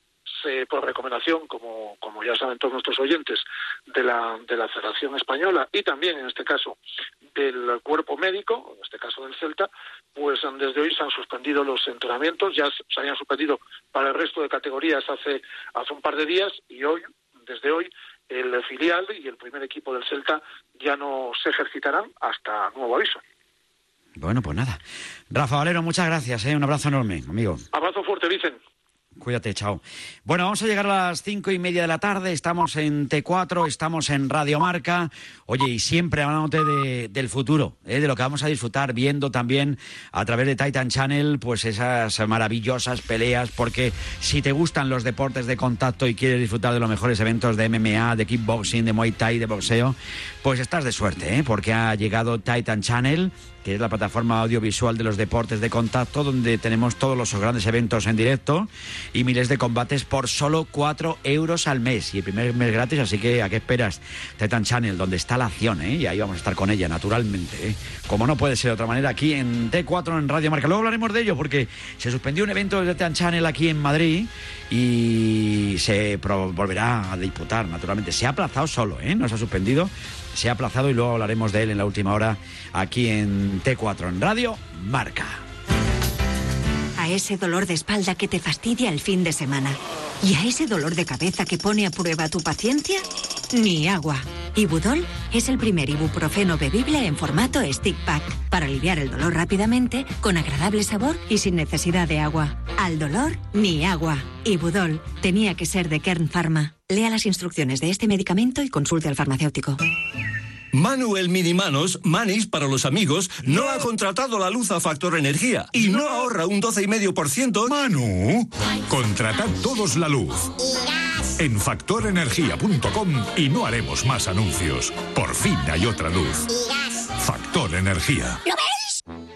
eh, por recomendación, como, como ya saben todos nuestros oyentes, de la, de la Federación Española y también, en este caso, del cuerpo médico, en este caso del Celta, pues desde hoy se han suspendido los entrenamientos, ya se habían suspendido para el resto de categorías hace, hace un par de días y hoy, desde hoy, el filial y el primer equipo del Celta ya no se ejercitarán hasta nuevo aviso.
Bueno, pues nada. Rafa Valero, muchas gracias, ¿eh? un abrazo enorme, amigo.
Abrazo fuerte, Vicen.
Cuídate, chao. Bueno, vamos a llegar a las cinco y media de la tarde. Estamos en T4, estamos en Radio Marca. Oye, y siempre hablándote de, del futuro, ¿eh? de lo que vamos a disfrutar, viendo también a través de Titan Channel, pues esas maravillosas peleas. Porque si te gustan los deportes de contacto y quieres disfrutar de los mejores eventos de MMA, de kickboxing, de Muay Thai, de boxeo, pues estás de suerte, ¿eh? porque ha llegado Titan Channel que es la plataforma audiovisual de los deportes de contacto, donde tenemos todos los grandes eventos en directo y miles de combates por solo 4 euros al mes. Y el primer mes gratis, así que ¿a qué esperas? Titan Channel, donde está la acción, ¿eh? Y ahí vamos a estar con ella, naturalmente. ¿eh? Como no puede ser de otra manera, aquí en T4 en Radio Marca. Luego hablaremos de ello, porque se suspendió un evento de Titan Channel aquí en Madrid y se volverá a disputar, naturalmente. Se ha aplazado solo, ¿eh? No se ha suspendido se ha aplazado y luego hablaremos de él en la última hora aquí en T4 en Radio Marca.
A ese dolor de espalda que te fastidia el fin de semana. Y a ese dolor de cabeza que pone a prueba tu paciencia, ni agua. Ibudol es el primer ibuprofeno bebible en formato stick pack para aliviar el dolor rápidamente, con agradable sabor y sin necesidad de agua. Al dolor, ni agua. Ibudol tenía que ser de Kern Pharma. Lea las instrucciones de este medicamento y consulte al farmacéutico.
Manuel Minimanos, Manis para los amigos, no ha contratado la luz a Factor Energía y no ahorra un 12,5%.
Manu, contratad todos la luz. En factorenergía.com y no haremos más anuncios. Por fin hay otra luz. Factor Energía.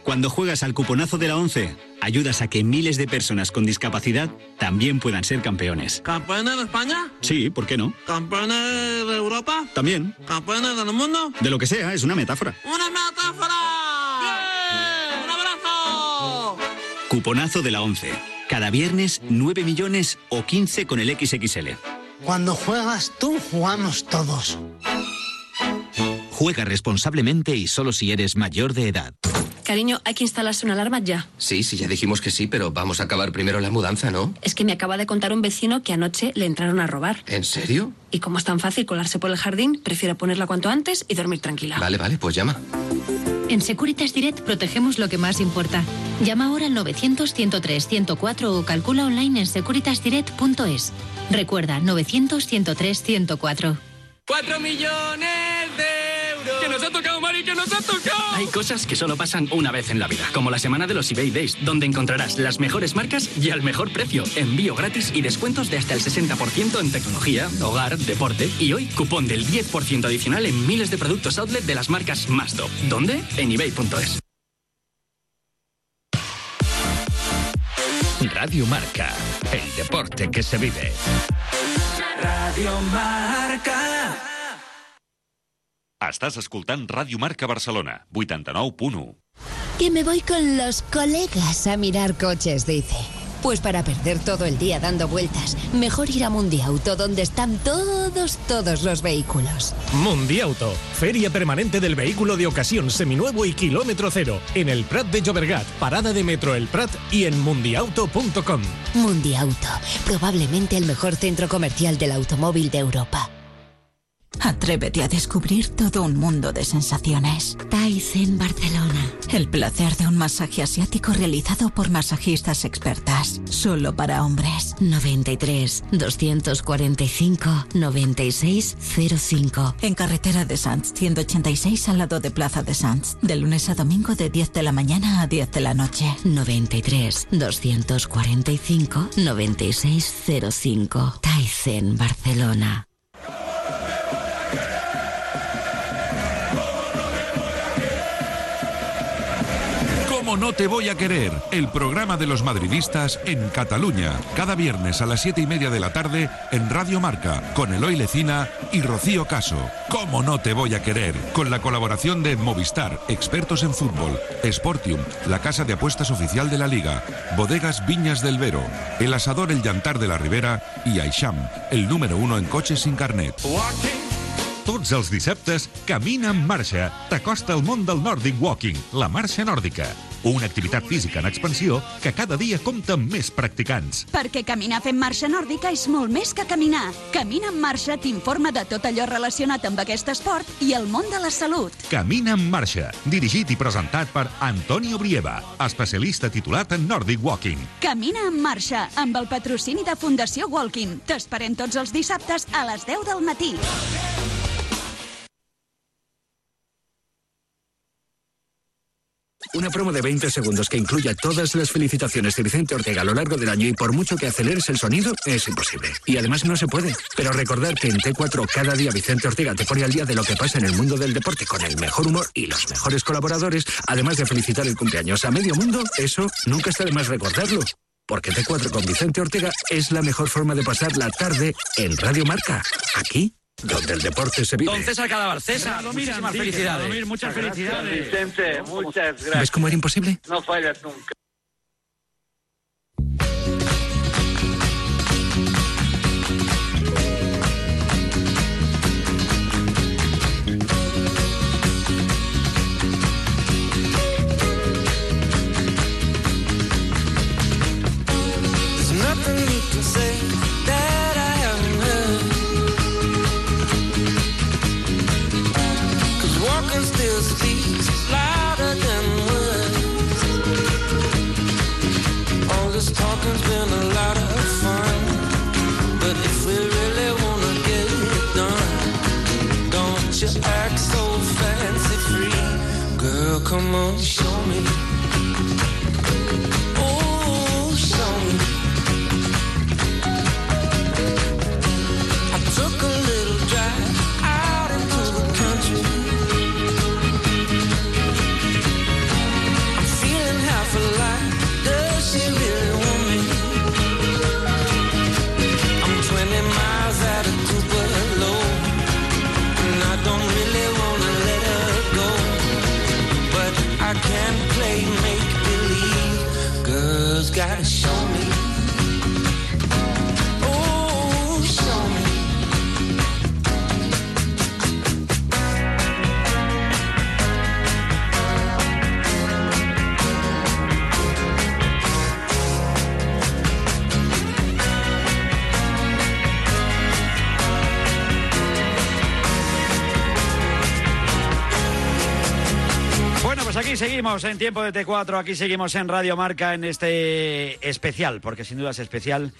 Cuando juegas al cuponazo de la 11, ayudas a que miles de personas con discapacidad también puedan ser campeones.
¿Campeones de España?
Sí, ¿por qué no?
¿Campeones de Europa?
También.
¿Campeones del mundo?
De lo que sea, es una metáfora.
¡Una metáfora! ¡Bien! ¡Un abrazo!
Cuponazo de la 11. Cada viernes, 9 millones o 15 con el XXL.
Cuando juegas tú, jugamos todos.
Juega responsablemente y solo si eres mayor de edad.
Cariño, hay que instalarse una alarma ya.
Sí, sí, ya dijimos que sí, pero vamos a acabar primero la mudanza, ¿no?
Es que me acaba de contar un vecino que anoche le entraron a robar.
¿En serio?
Y como es tan fácil colarse por el jardín, prefiero ponerla cuanto antes y dormir tranquila.
Vale, vale, pues llama.
En Securitas Direct protegemos lo que más importa. Llama ahora al 900-103-104 o calcula online en securitasdirect.es. Recuerda, 900-103-104.
¡Cuatro millones! ¡Que nos ha tocado, Mari, que nos ha tocado!
Hay cosas que solo pasan una vez en la vida, como la semana de los eBay Days, donde encontrarás las mejores marcas y al mejor precio, envío gratis y descuentos de hasta el 60% en tecnología, hogar, deporte y hoy cupón del 10% adicional en miles de productos outlet de las marcas más top. ¿Dónde? En ebay.es.
Radio Marca, el deporte que se vive.
Radio Marca.
Estàs escoltant Ràdio Marca Barcelona, 89.1.
Que me voy con los colegas a mirar coches, dice. Pues para perder todo el día dando vueltas, mejor ir a Mundiauto, donde están todos, todos los vehículos.
Mundiauto, feria permanente del vehículo de ocasión seminuevo y kilómetro cero, en el Prat de Llobregat, parada de metro El Prat y en mundiauto.com.
Mundiauto, probablemente el mejor centro comercial del automóvil de Europa.
Atrévete a descubrir todo un mundo de sensaciones.
Tyson Barcelona.
El placer de un masaje asiático realizado por masajistas expertas. Solo para hombres.
93 245 9605.
En carretera de Sanz, 186 al lado de Plaza de Sanz. De lunes a domingo de 10 de la mañana a 10 de la noche.
93 245 9605. Tyson Barcelona.
No te voy a querer? El programa de los madridistas en Cataluña. Cada viernes a las siete y media de la tarde en Radio Marca, con Eloy Lecina y Rocío Caso. ¿Cómo no te voy a querer? Con la colaboración de Movistar, expertos en fútbol, Sportium, la casa de apuestas oficial de la Liga, Bodegas Viñas del Vero, El Asador El Llantar de la Ribera y Aisham, el número uno en coches sin carnet. Tots els dissabtes, Camina en marxa. T'acosta al món del Nordic Walking, la marxa nòrdica. Una activitat física en expansió que cada dia compta amb més practicants.
Perquè caminar fent marxa nòrdica és molt més que caminar. Camina en marxa t'informa de tot allò relacionat amb aquest esport i el món de la salut.
Camina en marxa, dirigit i presentat per Antonio Brieva, especialista titulat en Nordic Walking.
Camina en marxa amb el patrocini de Fundació Walking. T'esperem tots els dissabtes a les 10 del matí.
Una promo de 20 segundos que incluya todas las felicitaciones de Vicente Ortega a lo largo del año y por mucho que aceleres el sonido, es imposible. Y además no se puede. Pero recordar que en T4 cada día Vicente Ortega te pone al día de lo que pasa en el mundo del deporte con el mejor humor y los mejores colaboradores, además de felicitar el cumpleaños a medio mundo, eso nunca está de más recordarlo. Porque T4 con Vicente Ortega es la mejor forma de pasar la tarde en Radio Marca. Aquí donde el deporte se vive.
Don César Cadaval. César, muchísimas felicidades.
muchas felicidades. Vicente, muchas gracias.
¿Ves cómo era imposible?
No fallas nunca.
animals. Show me.
Aquí seguimos en tiempo de T4, aquí seguimos en Radio Marca en este especial, porque sin duda es especial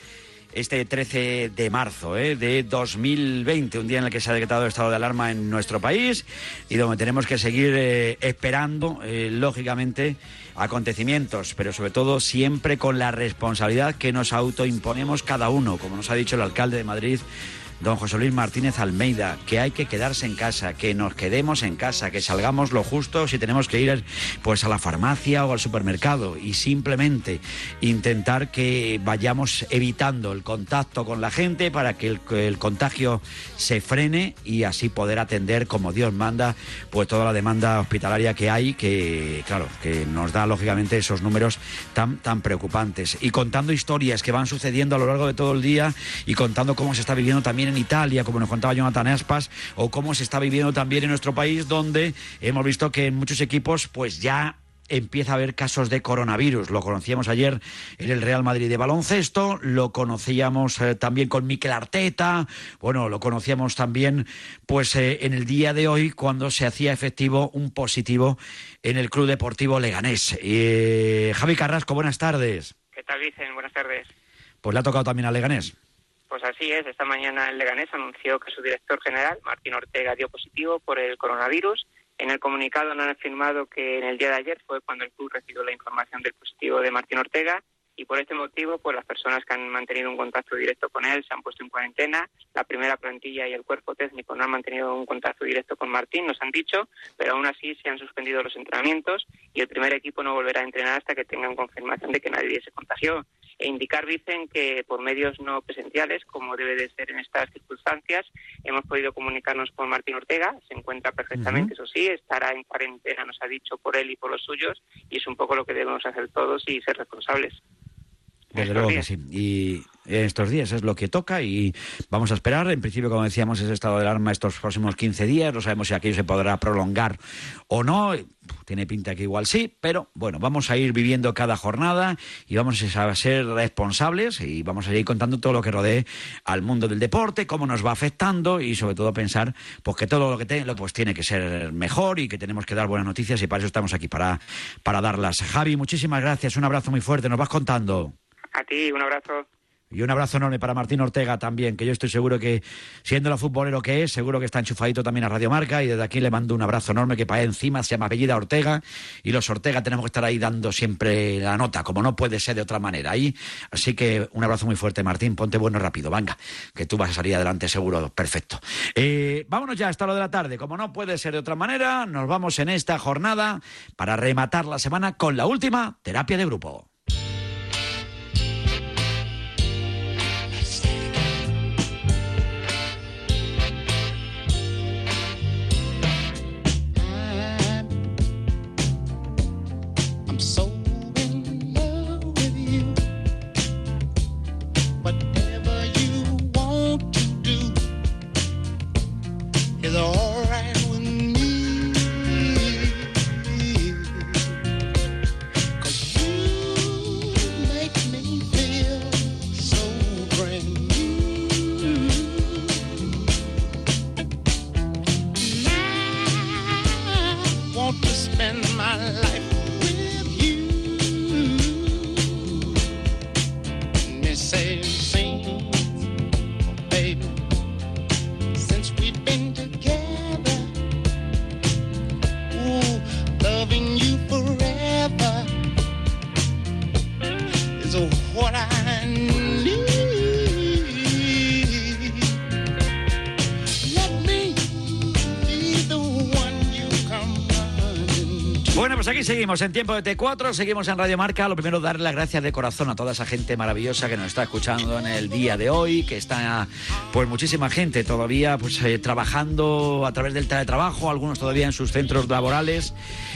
este 13 de marzo ¿eh? de 2020, un día en el que se ha decretado estado de alarma en nuestro país y donde tenemos que seguir eh, esperando, eh, lógicamente, acontecimientos, pero sobre todo siempre con la responsabilidad que nos autoimponemos cada uno, como nos ha dicho el alcalde de Madrid, don José Luis Martínez Almeida, que hay que quedarse en casa, que nos quedemos en casa, que salgamos lo justo si tenemos que ir pues a la farmacia o al supermercado y simplemente intentar que vayamos evitando el contacto con la gente para que el, contagio se frene y así poder atender como Dios manda pues toda la demanda hospitalaria que hay que claro que nos da lógicamente esos números tan tan preocupantes. Y contando historias que van sucediendo a lo largo de todo el día y contando cómo se está viviendo también en Italia, como nos contaba Jonathan Aspas, o cómo se está viviendo también en nuestro país, donde hemos visto que en muchos equipos pues ya empieza a haber casos de coronavirus. Lo conocíamos ayer en el Real Madrid de baloncesto, lo conocíamos eh, también con Mikel Arteta, bueno, lo conocíamos también pues eh, en el día de hoy cuando se hacía efectivo un positivo en el Club Deportivo Leganés. Eh, Javi Carrasco, buenas tardes.
¿Qué tal, Vicen? Buenas tardes.
Pues le ha tocado también a Leganés.
Pues así es, esta mañana el Leganés anunció que su director general, Martín Ortega, dio positivo por el coronavirus. En el comunicado no han afirmado que en el día de ayer fue cuando el club recibió la información del positivo de Martín Ortega y por este motivo, pues las personas que han mantenido un contacto directo con él se han puesto en cuarentena. La primera plantilla y el cuerpo técnico no han mantenido un contacto directo con Martín, nos han dicho, pero aún así se han suspendido los entrenamientos y el primer equipo no volverá a entrenar hasta que tengan confirmación de que nadie se contagió. E indicar dicen que por medios no presenciales, como debe de ser en estas circunstancias, hemos podido comunicarnos con Martín Ortega, se encuentra perfectamente, eso sí, estará en cuarentena, nos ha dicho por él y por los suyos, y es un poco lo que debemos hacer todos y ser responsables.
Desde luego que sí. Y estos días es lo que toca y vamos a esperar. En principio, como decíamos, ese estado de alarma estos próximos 15 días. No sabemos si aquello se podrá prolongar o no. Tiene pinta que igual sí, pero bueno, vamos a ir viviendo cada jornada y vamos a ser responsables y vamos a ir contando todo lo que rodee al mundo del deporte, cómo nos va afectando y sobre todo pensar pues que todo lo que tenga pues tiene que ser mejor y que tenemos que dar buenas noticias y para eso estamos aquí para, para darlas. Javi, muchísimas gracias, un abrazo muy fuerte, nos vas contando.
A ti, un abrazo.
Y un abrazo enorme para Martín Ortega también, que yo estoy seguro que, siendo lo futbolero que es, seguro que está enchufadito también a Radio Marca. Y desde aquí le mando un abrazo enorme que para encima se llama apellida Ortega. Y los Ortega tenemos que estar ahí dando siempre la nota, como no puede ser de otra manera. Ahí, así que un abrazo muy fuerte, Martín. Ponte bueno rápido, venga, que tú vas a salir adelante seguro. Perfecto. Eh, vámonos ya hasta lo de la tarde. Como no puede ser de otra manera, nos vamos en esta jornada para rematar la semana con la última terapia de grupo. Seguimos en tiempo de T4, seguimos en Radio Marca. Lo primero, darle las gracias de corazón a toda esa gente maravillosa que nos está escuchando en el día de hoy, que está, pues muchísima gente todavía pues eh, trabajando a través del teletrabajo, algunos todavía en sus centros laborales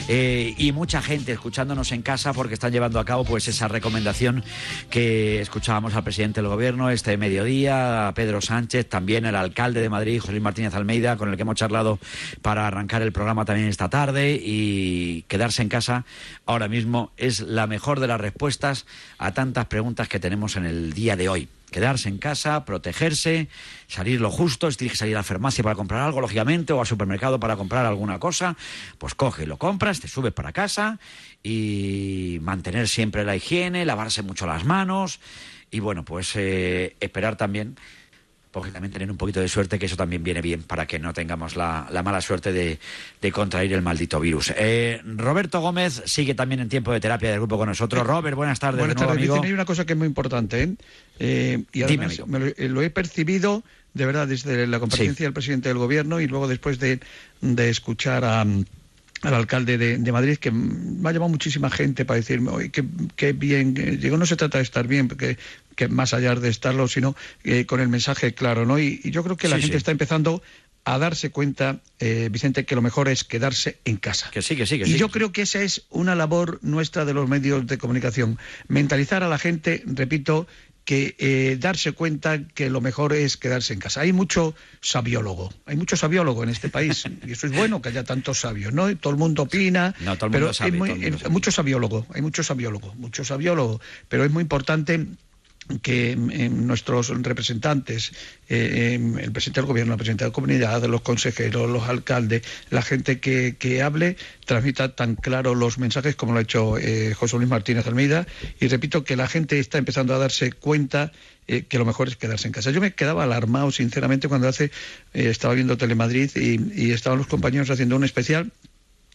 eh, y mucha gente escuchándonos en casa porque están llevando a cabo pues esa recomendación que escuchábamos al presidente del gobierno este mediodía, a Pedro Sánchez, también el alcalde de Madrid, José Martínez Almeida, con el que hemos charlado para arrancar el programa también esta tarde y quedarse en casa ahora mismo es la mejor de las respuestas a tantas preguntas que tenemos en el día de hoy. Quedarse en casa, protegerse, salir lo justo, si tienes que salir a la farmacia para comprar algo, lógicamente, o al supermercado para comprar alguna cosa, pues coge, lo compras, te subes para casa y mantener siempre la higiene, lavarse mucho las manos y bueno, pues eh, esperar también porque también tener un poquito de suerte, que eso también viene bien para que no tengamos la, la mala suerte de, de contraer el maldito virus. Eh, Roberto Gómez sigue también en tiempo de terapia del grupo con nosotros. Robert, buenas tardes.
Buenas tardes,
amigo.
Hay una cosa que es muy importante, ¿eh? Eh, y
Dime,
además
amigo.
me lo, eh, lo he percibido de verdad desde la comparecencia del presidente del gobierno y luego después de, de escuchar a, al alcalde de, de Madrid que me ha llamado muchísima gente para decirme, oye, qué, qué bien, eh, digo, no se trata de estar bien, porque que más allá de estarlo, sino eh, con el mensaje claro, ¿no? Y, y yo creo que la
Sí,
gente
sí.
está empezando a darse cuenta, eh, Vicente, que lo mejor es quedarse en casa.
Que sí, que sí, que
y
sí.
yo creo que esa es una labor nuestra de los medios de comunicación. Mentalizar a la gente, repito, que eh, darse cuenta que lo mejor es quedarse en casa. Hay mucho sabiólogo, hay mucho sabiólogo en este país y eso es bueno que haya tantos sabios, ¿no? Y todo el mundo opina,
No, todo el
pero
mundo sabe,
es muy-
todo el mundo
es-
sabe.
mucho sabiólogo, hay mucho sabiólogo, mucho sabiólogo, pero es muy importante que eh, nuestros representantes, eh, eh, el presidente del gobierno, la presidenta de la comunidad, los consejeros, los alcaldes, la gente que, que hable, transmita tan claro los mensajes como lo ha hecho eh, José Luis Martínez Almeida. Y repito que la gente está empezando a darse cuenta eh, que lo mejor es quedarse en casa. Yo me quedaba alarmado, sinceramente, cuando hace eh, estaba viendo Telemadrid y, y estaban los compañeros haciendo un especial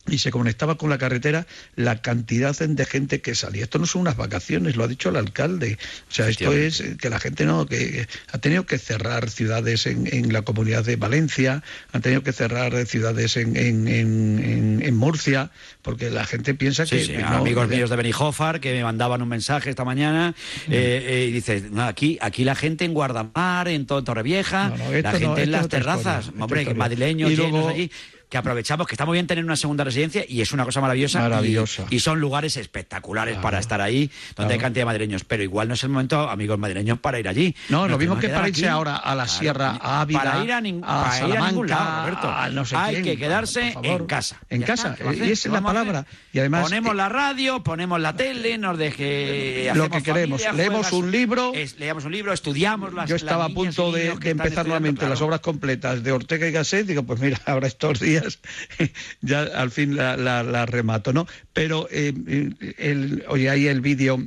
y se conectaba con la carretera la cantidad de gente que salía. Esto no son unas vacaciones, lo ha dicho el alcalde. O sea, esto es que la gente no, que ha tenido que cerrar ciudades en, en la comunidad de Valencia, han tenido que cerrar ciudades en, en, en- en Murcia, porque la gente piensa
Sí,
que...
sí,
que no-
amigos míos de Benijofar que me mandaban un mensaje esta mañana eh, eh, y dice, "No, aquí aquí la gente en Guardamar, en Torrevieja, la gente en las
historia,
terrazas, hombre,
historia.
madrileños llenos allí, que aprovechamos que está muy bien tener una segunda residencia y es una cosa maravillosa. y-
Maravillosa.
Y, son lugares espectaculares
Claro,
para estar ahí, donde hay cantidad de madrileños, pero igual no es el momento, amigos madrileños, para ir allí.
No,
Nos
lo mismo que para irse ahora a la
Claro,
Sierra, a Ávila,
para ir a, nin-
a
para ir a ningún lado, Roberto.
a no sé
hay
quién,
que quedarse en casa.
En
Ya
casa,
está, ¿qué va a
y
hacer?
esa
¿Qué
es la palabra. Y además,
ponemos
eh,
la radio, ponemos la tele, nos deje
Lo que queremos,
familia,
leemos
juegas-
un libro.
es- leemos un libro, estudiamos las
Yo estaba a
las niñas
punto de, de empezar nuevamente las obras completas de Ortega y Gasset. Digo, pues mira, ahora estos días ya al fin la, la- la remato, ¿no? Pero, eh, eh, el, oye, ahí el vídeo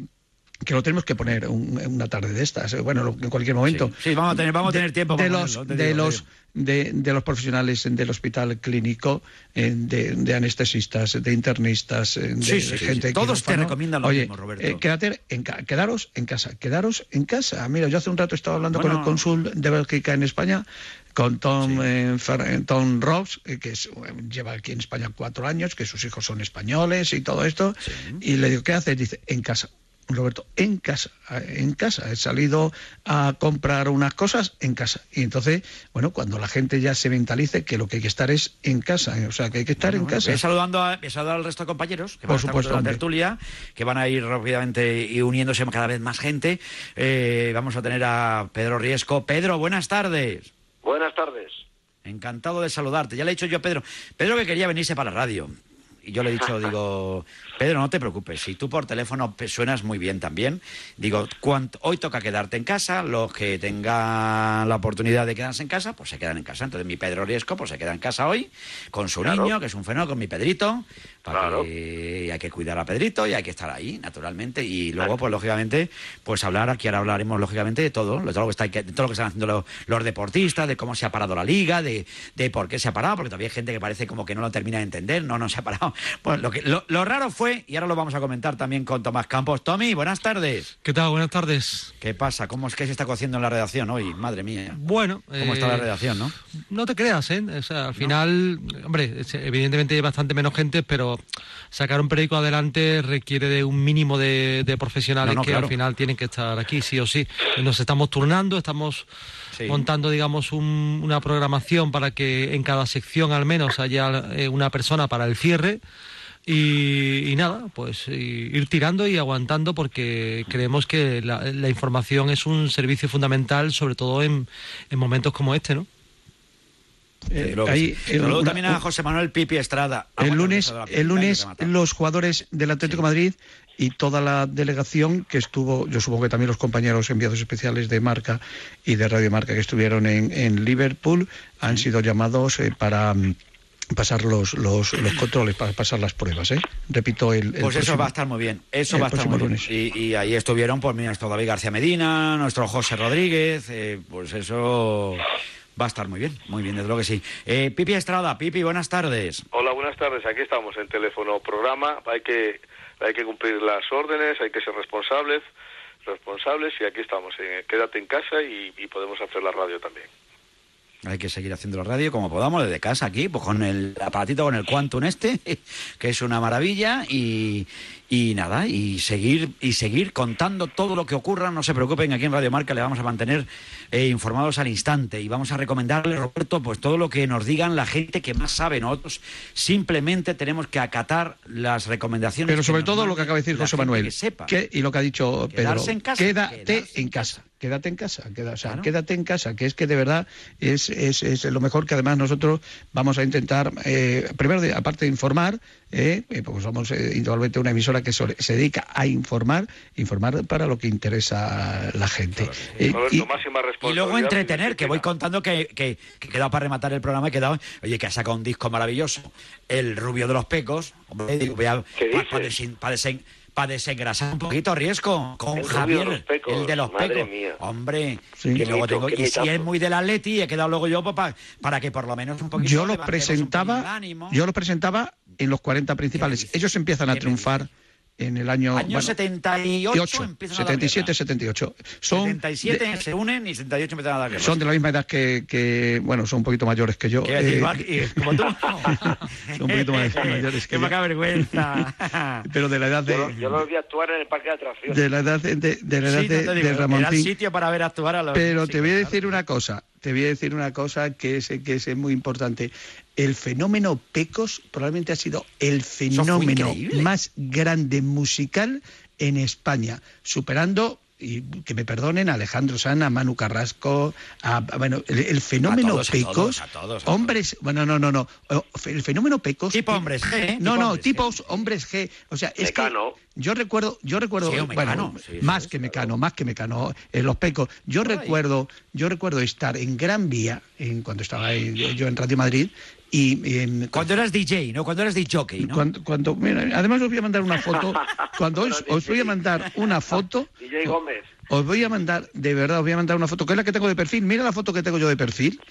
que lo tenemos que poner un- una tarde de estas, eh, bueno, en cualquier momento.
Sí, sí, vamos a tener, vamos a tener tiempo
de los
ponerlo,
de
digo,
los de, de los profesionales del hospital clínico eh, de, de anestesistas de internistas de,
Sí, sí,
gente
sí. Todos te recomiendan lo
Oye,
mismo, Roberto.
eh, quédate en ca- quedaros en casa quedaros en casa mira yo hace un rato estaba hablando con
Bueno.
el cónsul de Bélgica en España con Tom eh, Fer- eh, Tom Robs eh, que es, eh, lleva aquí en España cuatro años que sus hijos son españoles y todo esto y le digo qué haces dice en casa Roberto, en casa, en casa. He salido a comprar unas cosas en casa. Y entonces, bueno, cuando la gente ya se mentalice que lo que hay que estar es en casa, o sea, que hay que estar en casa.
Voy saludando a, voy a al resto de compañeros que van
Por
a estar
supuesto,
con la tertulia, que van a ir rápidamente y uniéndose cada vez más gente. Eh, vamos a tener a Pedro Riesco. Pedro, buenas tardes.
Buenas tardes.
Encantado de saludarte. Ya le he dicho yo a Pedro, Pedro que quería venirse para la radio. Y yo le he dicho, digo, Pedro, no te preocupes, si tú por teléfono suenas muy bien también. Digo, hoy toca quedarte en casa, los que tengan la oportunidad de quedarse en casa, pues se quedan en casa. Entonces mi Pedro Riesco, pues se queda en casa hoy, con su
Claro.
niño, que es un fenómeno, con mi Pedrito, para que hay que cuidar a Pedrito y hay que estar ahí, naturalmente. Y luego, pues lógicamente, pues hablar, aquí ahora hablaremos lógicamente de todo, de todo lo que, está, de todo lo que están haciendo los, los deportistas, de cómo se ha parado la liga, de, de por qué se ha parado, porque todavía hay gente que parece como que no lo termina de entender, no, no se ha parado. Pues lo, que, lo, lo raro fue, y ahora lo vamos a comentar también con Tomás Campos. Tommy, buenas tardes.
¿Qué tal? Buenas tardes.
¿Qué pasa? ¿Cómo es que se está cociendo en la redacción hoy? Madre mía.
Bueno,
¿Cómo está la
eh,
redacción, no?
No te creas, ¿eh? O sea, al final, hombre, evidentemente hay bastante menos gente, pero sacar un periódico adelante requiere de un mínimo de, de profesionales
No, no,
que
claro.
al final tienen que estar aquí, sí o sí. Nos estamos turnando, estamos
Sí.
montando, digamos, un- una programación para que en cada sección al menos haya eh, una persona para el cierre. Y, y nada, pues y- ir tirando y aguantando porque creemos que la, la información es un servicio fundamental, sobre todo en, en momentos como este, ¿no?
Eh,
Luego,
ahí,
sí. Saludo
una-
también a José Manuel Pipi Estrada.
El lunes, el lunes los jugadores del Atlético de Madrid y toda la delegación que estuvo, yo supongo que también los compañeros enviados especiales de Marca y de Radio Marca que estuvieron en, en Liverpool han sido llamados eh, para mm, pasar los, los, los controles, para pasar las pruebas. ¿eh? Repito, el, el
Pues eso
próximo-
va a estar muy bien. Eso va a estar muy bien. Y, y ahí estuvieron, pues mira, nuestro David García Medina, nuestro José Rodríguez, eh, pues eso va a estar muy bien, muy bien, desde luego que sí. Eh, Pipi Estrada, Pipi, buenas tardes.
Hola, buenas tardes. Aquí estamos en teléfono programa. Hay que hay que cumplir las órdenes, hay que ser responsables, responsables y aquí estamos. eh, quédate en casa y, y podemos hacer la radio también.
Hay que seguir haciendo la radio como podamos desde casa aquí, pues con el aparatito, con el Quantum este, que es una maravilla y, y nada, y seguir y seguir contando todo lo que ocurra. No se preocupen, aquí en Radio Marca le vamos a mantener eh, informados al instante y vamos a recomendarle, Roberto, pues todo lo que nos digan la gente que más sabe. Nosotros simplemente tenemos que acatar las recomendaciones.
Pero sobre todo lo que acaba de decir José Manuel,
que sepa.
que- y lo que ha dicho Pedro,
en casa,
quédate
quedarse
en casa. Quédate en casa, queda- o sea, quédate en casa, que es que de verdad es, es, es lo mejor que además nosotros vamos a intentar, eh, primero, de- aparte de informar, eh, eh, pues somos eh, indudablemente una emisora que sobre- se dedica a informar, informar para lo que interesa a la gente. Eh,
Roberto,
y-
máxima
Y luego entretener, que voy contando que, que, que he quedado para rematar el programa, he quedado, oye, que ha sacado un disco maravilloso, El Rubio de los Pecos, hombre, digo, voy a- pa- pa desen- pa desen- para desengrasar un poquito riesgo con
El
Javier,
de los pecos,
el de los
madre
pecos.
mía.
Hombre,
Sí.
que luego tengo, y si es muy del Atleti, he quedado luego yo para, para que por lo menos un poquito
Yo los presentaba,
ánimo.
yo los presentaba en los 40 principales. Ellos empiezan a triunfar en el año,
Año
bueno,
78
ocho,
empiezan a dar
77,
guerra.
78. Son
77
de-
se unen y 78 empiezan a dar guerra.
son de la misma edad que, que, bueno, son un poquito mayores que yo.
¿Qué decir,
eh,
que- como tú?
son un poquito más mayores que
Qué
yo.
poca vergüenza.
Pero de la edad
Yo,
de,
yo lo vi actuar en el parque de atracciones.
de la edad de, de- de la edad
Sí,
de,
no te digo,
de
era el
Ramoncín.
sitio para ver actuar a los
Pero te
músicos,
voy a
claro.
decir una cosa, te voy a decir una cosa que es, que es muy importante. El fenómeno Pecos probablemente ha sido el fenómeno más grande musical en España, superando y que me perdonen a Alejandro Sanz, a Manu Carrasco, a, a- bueno, el, el fenómeno
A todos, a
Pecos,
todos, a todos, a
hombres, bueno, no, no, no, el fenómeno Pecos,
Tipo hombres G, ¿eh?
no,
Tipo
no,
hombres
tipos hombres G, o sea, es
Mecano.
que yo recuerdo, yo recuerdo,
Sí, o Mecano,
bueno,
sí,
más
sí,
que Mecano, más que Mecano, en los Pecos. Yo recuerdo, yo recuerdo estar en Gran Vía, en, cuando estaba yo en Radio Madrid, y
Cuando eras DJ, ¿no? Cuando eras DJ, ¿no?
cuando, cuando- mira, además os voy a mandar una foto, cuando os, os voy a mandar una foto,
DJ Gómez.
os voy a mandar, de verdad, os voy a mandar una foto, que es la que tengo de perfil, mira la foto que tengo yo de perfil,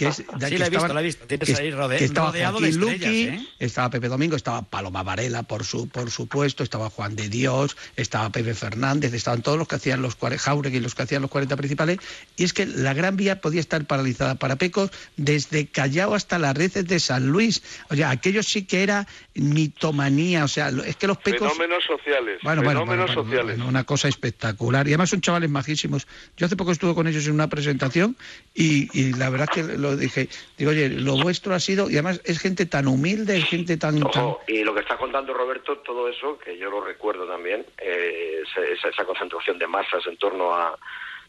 que es de
Sí,
que
la he visto, la he visto. Tienes
que-
ahí rode-
que estaba
rodeado de
Joaquín
estrellas,
Luqui,
¿eh?
estaba Pepe Domingo, estaba Paloma Varela, por su por supuesto, estaba Juan de Dios, estaba Pepe Fernández, estaban todos los que hacían los Jauregui, los que hacían los 40 principales, y es que la Gran Vía podía estar paralizada para Pecos desde Callao hasta las redes de San Luis. O sea, aquello sí que era mitomanía, o sea, es que los Pecos
Fenómenos sociales.
bueno, bueno,
fenómenos
bueno, bueno,
sociales.
bueno, una cosa espectacular. Y además son chavales majísimos. Yo hace poco estuve con ellos en una presentación y, y la verdad que lo dije, digo, oye, lo vuestro ha sido, y además es gente tan humilde, es gente tan...
y lo que está contando Roberto, todo eso, que yo lo recuerdo también, eh, esa- esa, esa concentración de masas en torno a,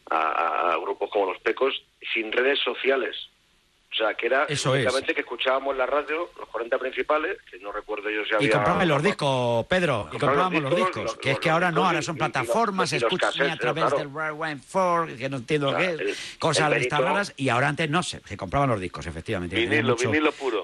a- a grupos como los Pecos, sin redes sociales. O sea, que era
Eso es.
que escuchábamos la radio, los 40 principales, que no recuerdo yo si había...
Y compramos los discos, Pedro, y comprábamos los discos.
los-
que es que ahora no, ahora son plataformas, escuchan a través
claro.
del Rewind 4, que no entiendo
O sea,
qué
el-
es, cosas de estas raras, y ahora antes no se, se compraban los discos, efectivamente.
Vinilo,
mucho-
vinilo puro.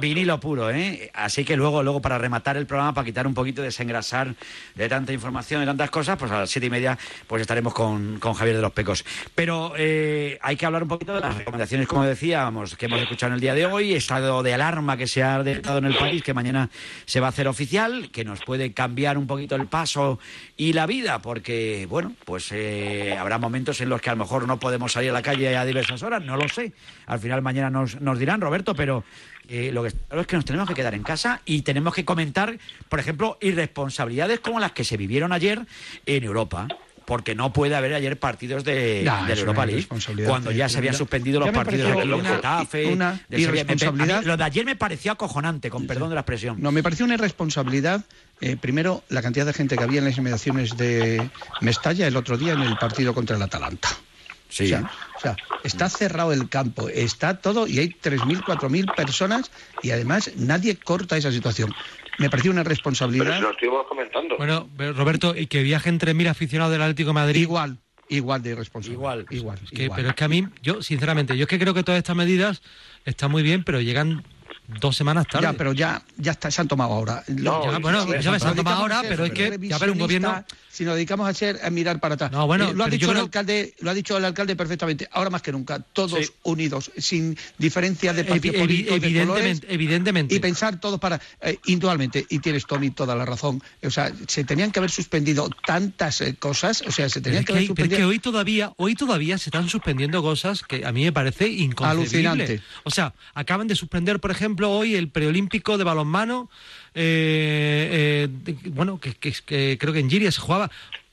Vinilo puro, ¿eh? Así que luego, luego para rematar el programa, para quitar un poquito, desengrasar de tanta información, de tantas cosas, pues a las siete y media pues estaremos con, con Javier de los Pecos. Pero eh, hay que hablar un poquito de las recomendaciones, como decíamos, que hemos escuchado en el día de hoy, estado de alarma que se ha decretado en el país, que mañana se va a hacer oficial, que nos puede cambiar un poquito el paso y la vida, porque, bueno, pues eh, habrá momentos en los que a lo mejor no podemos salir a la calle a diversas horas, no lo sé. Al final mañana nos, nos dirán, Roberto, pero eh, lo que está claro es que nos tenemos que quedar en casa y tenemos que comentar, por ejemplo, irresponsabilidades como las que se vivieron ayer en Europa. Porque no puede haber ayer partidos de, de la Europa League
irresponsabilidad
cuando ya se habían suspendido los partidos el
una-
Getafe,
una
a mí
irresponsabilidad.
lo de ayer me pareció acojonante, con perdón de la expresión.
No, me pareció una irresponsabilidad. eh, primero, la cantidad de gente que había en las inmediaciones de Mestalla el otro día en el partido contra el Atalanta.
Sí.
O sea, o sea, está cerrado el campo, está todo y hay 3.000, 4.000 personas y además nadie corta esa situación. Me pareció una
Pero
responsabilidad
si lo estuvimos comentando.
Bueno, pero, Roberto, y que viajen 3.000 aficionados del Atlético de Madrid.
igual, igual de irresponsable.
Igual.
igual,
Que-
igual.
pero es que a mí, yo sinceramente, yo es que creo que todas estas medidas están muy bien, pero llegan dos semanas tarde.
Ya, pero ya, ya está, se han tomado ahora.
No,
Ya, bueno,
sí,
ya se han tomado ahora, pero es que, ya ver, un gobierno...
Si nos dedicamos a, ser, a mirar para atrás.
No, bueno,
Eh, lo, ha dicho el
creo-
alcalde, lo ha dicho el alcalde perfectamente. Ahora más que nunca, todos
Sí.
unidos, sin diferencias de
Evi- evi-
de colores,
evidentemente, evidentemente.
y pensar todos para eh, individualmente y tienes Tony toda la razón o sea se tenían que haber suspendido tantas eh, cosas o sea se tenían que
que,
haber
hay- pero es que
suspendido
hoy todavía, hoy todavía se están suspendiendo cosas que a mí me parece inconcebible.
Alucinante.
O sea, acaban de suspender, por ejemplo, hoy el preolímpico de balonmano, eh, eh, bueno, que, que- que creo que en Giria se jugaba.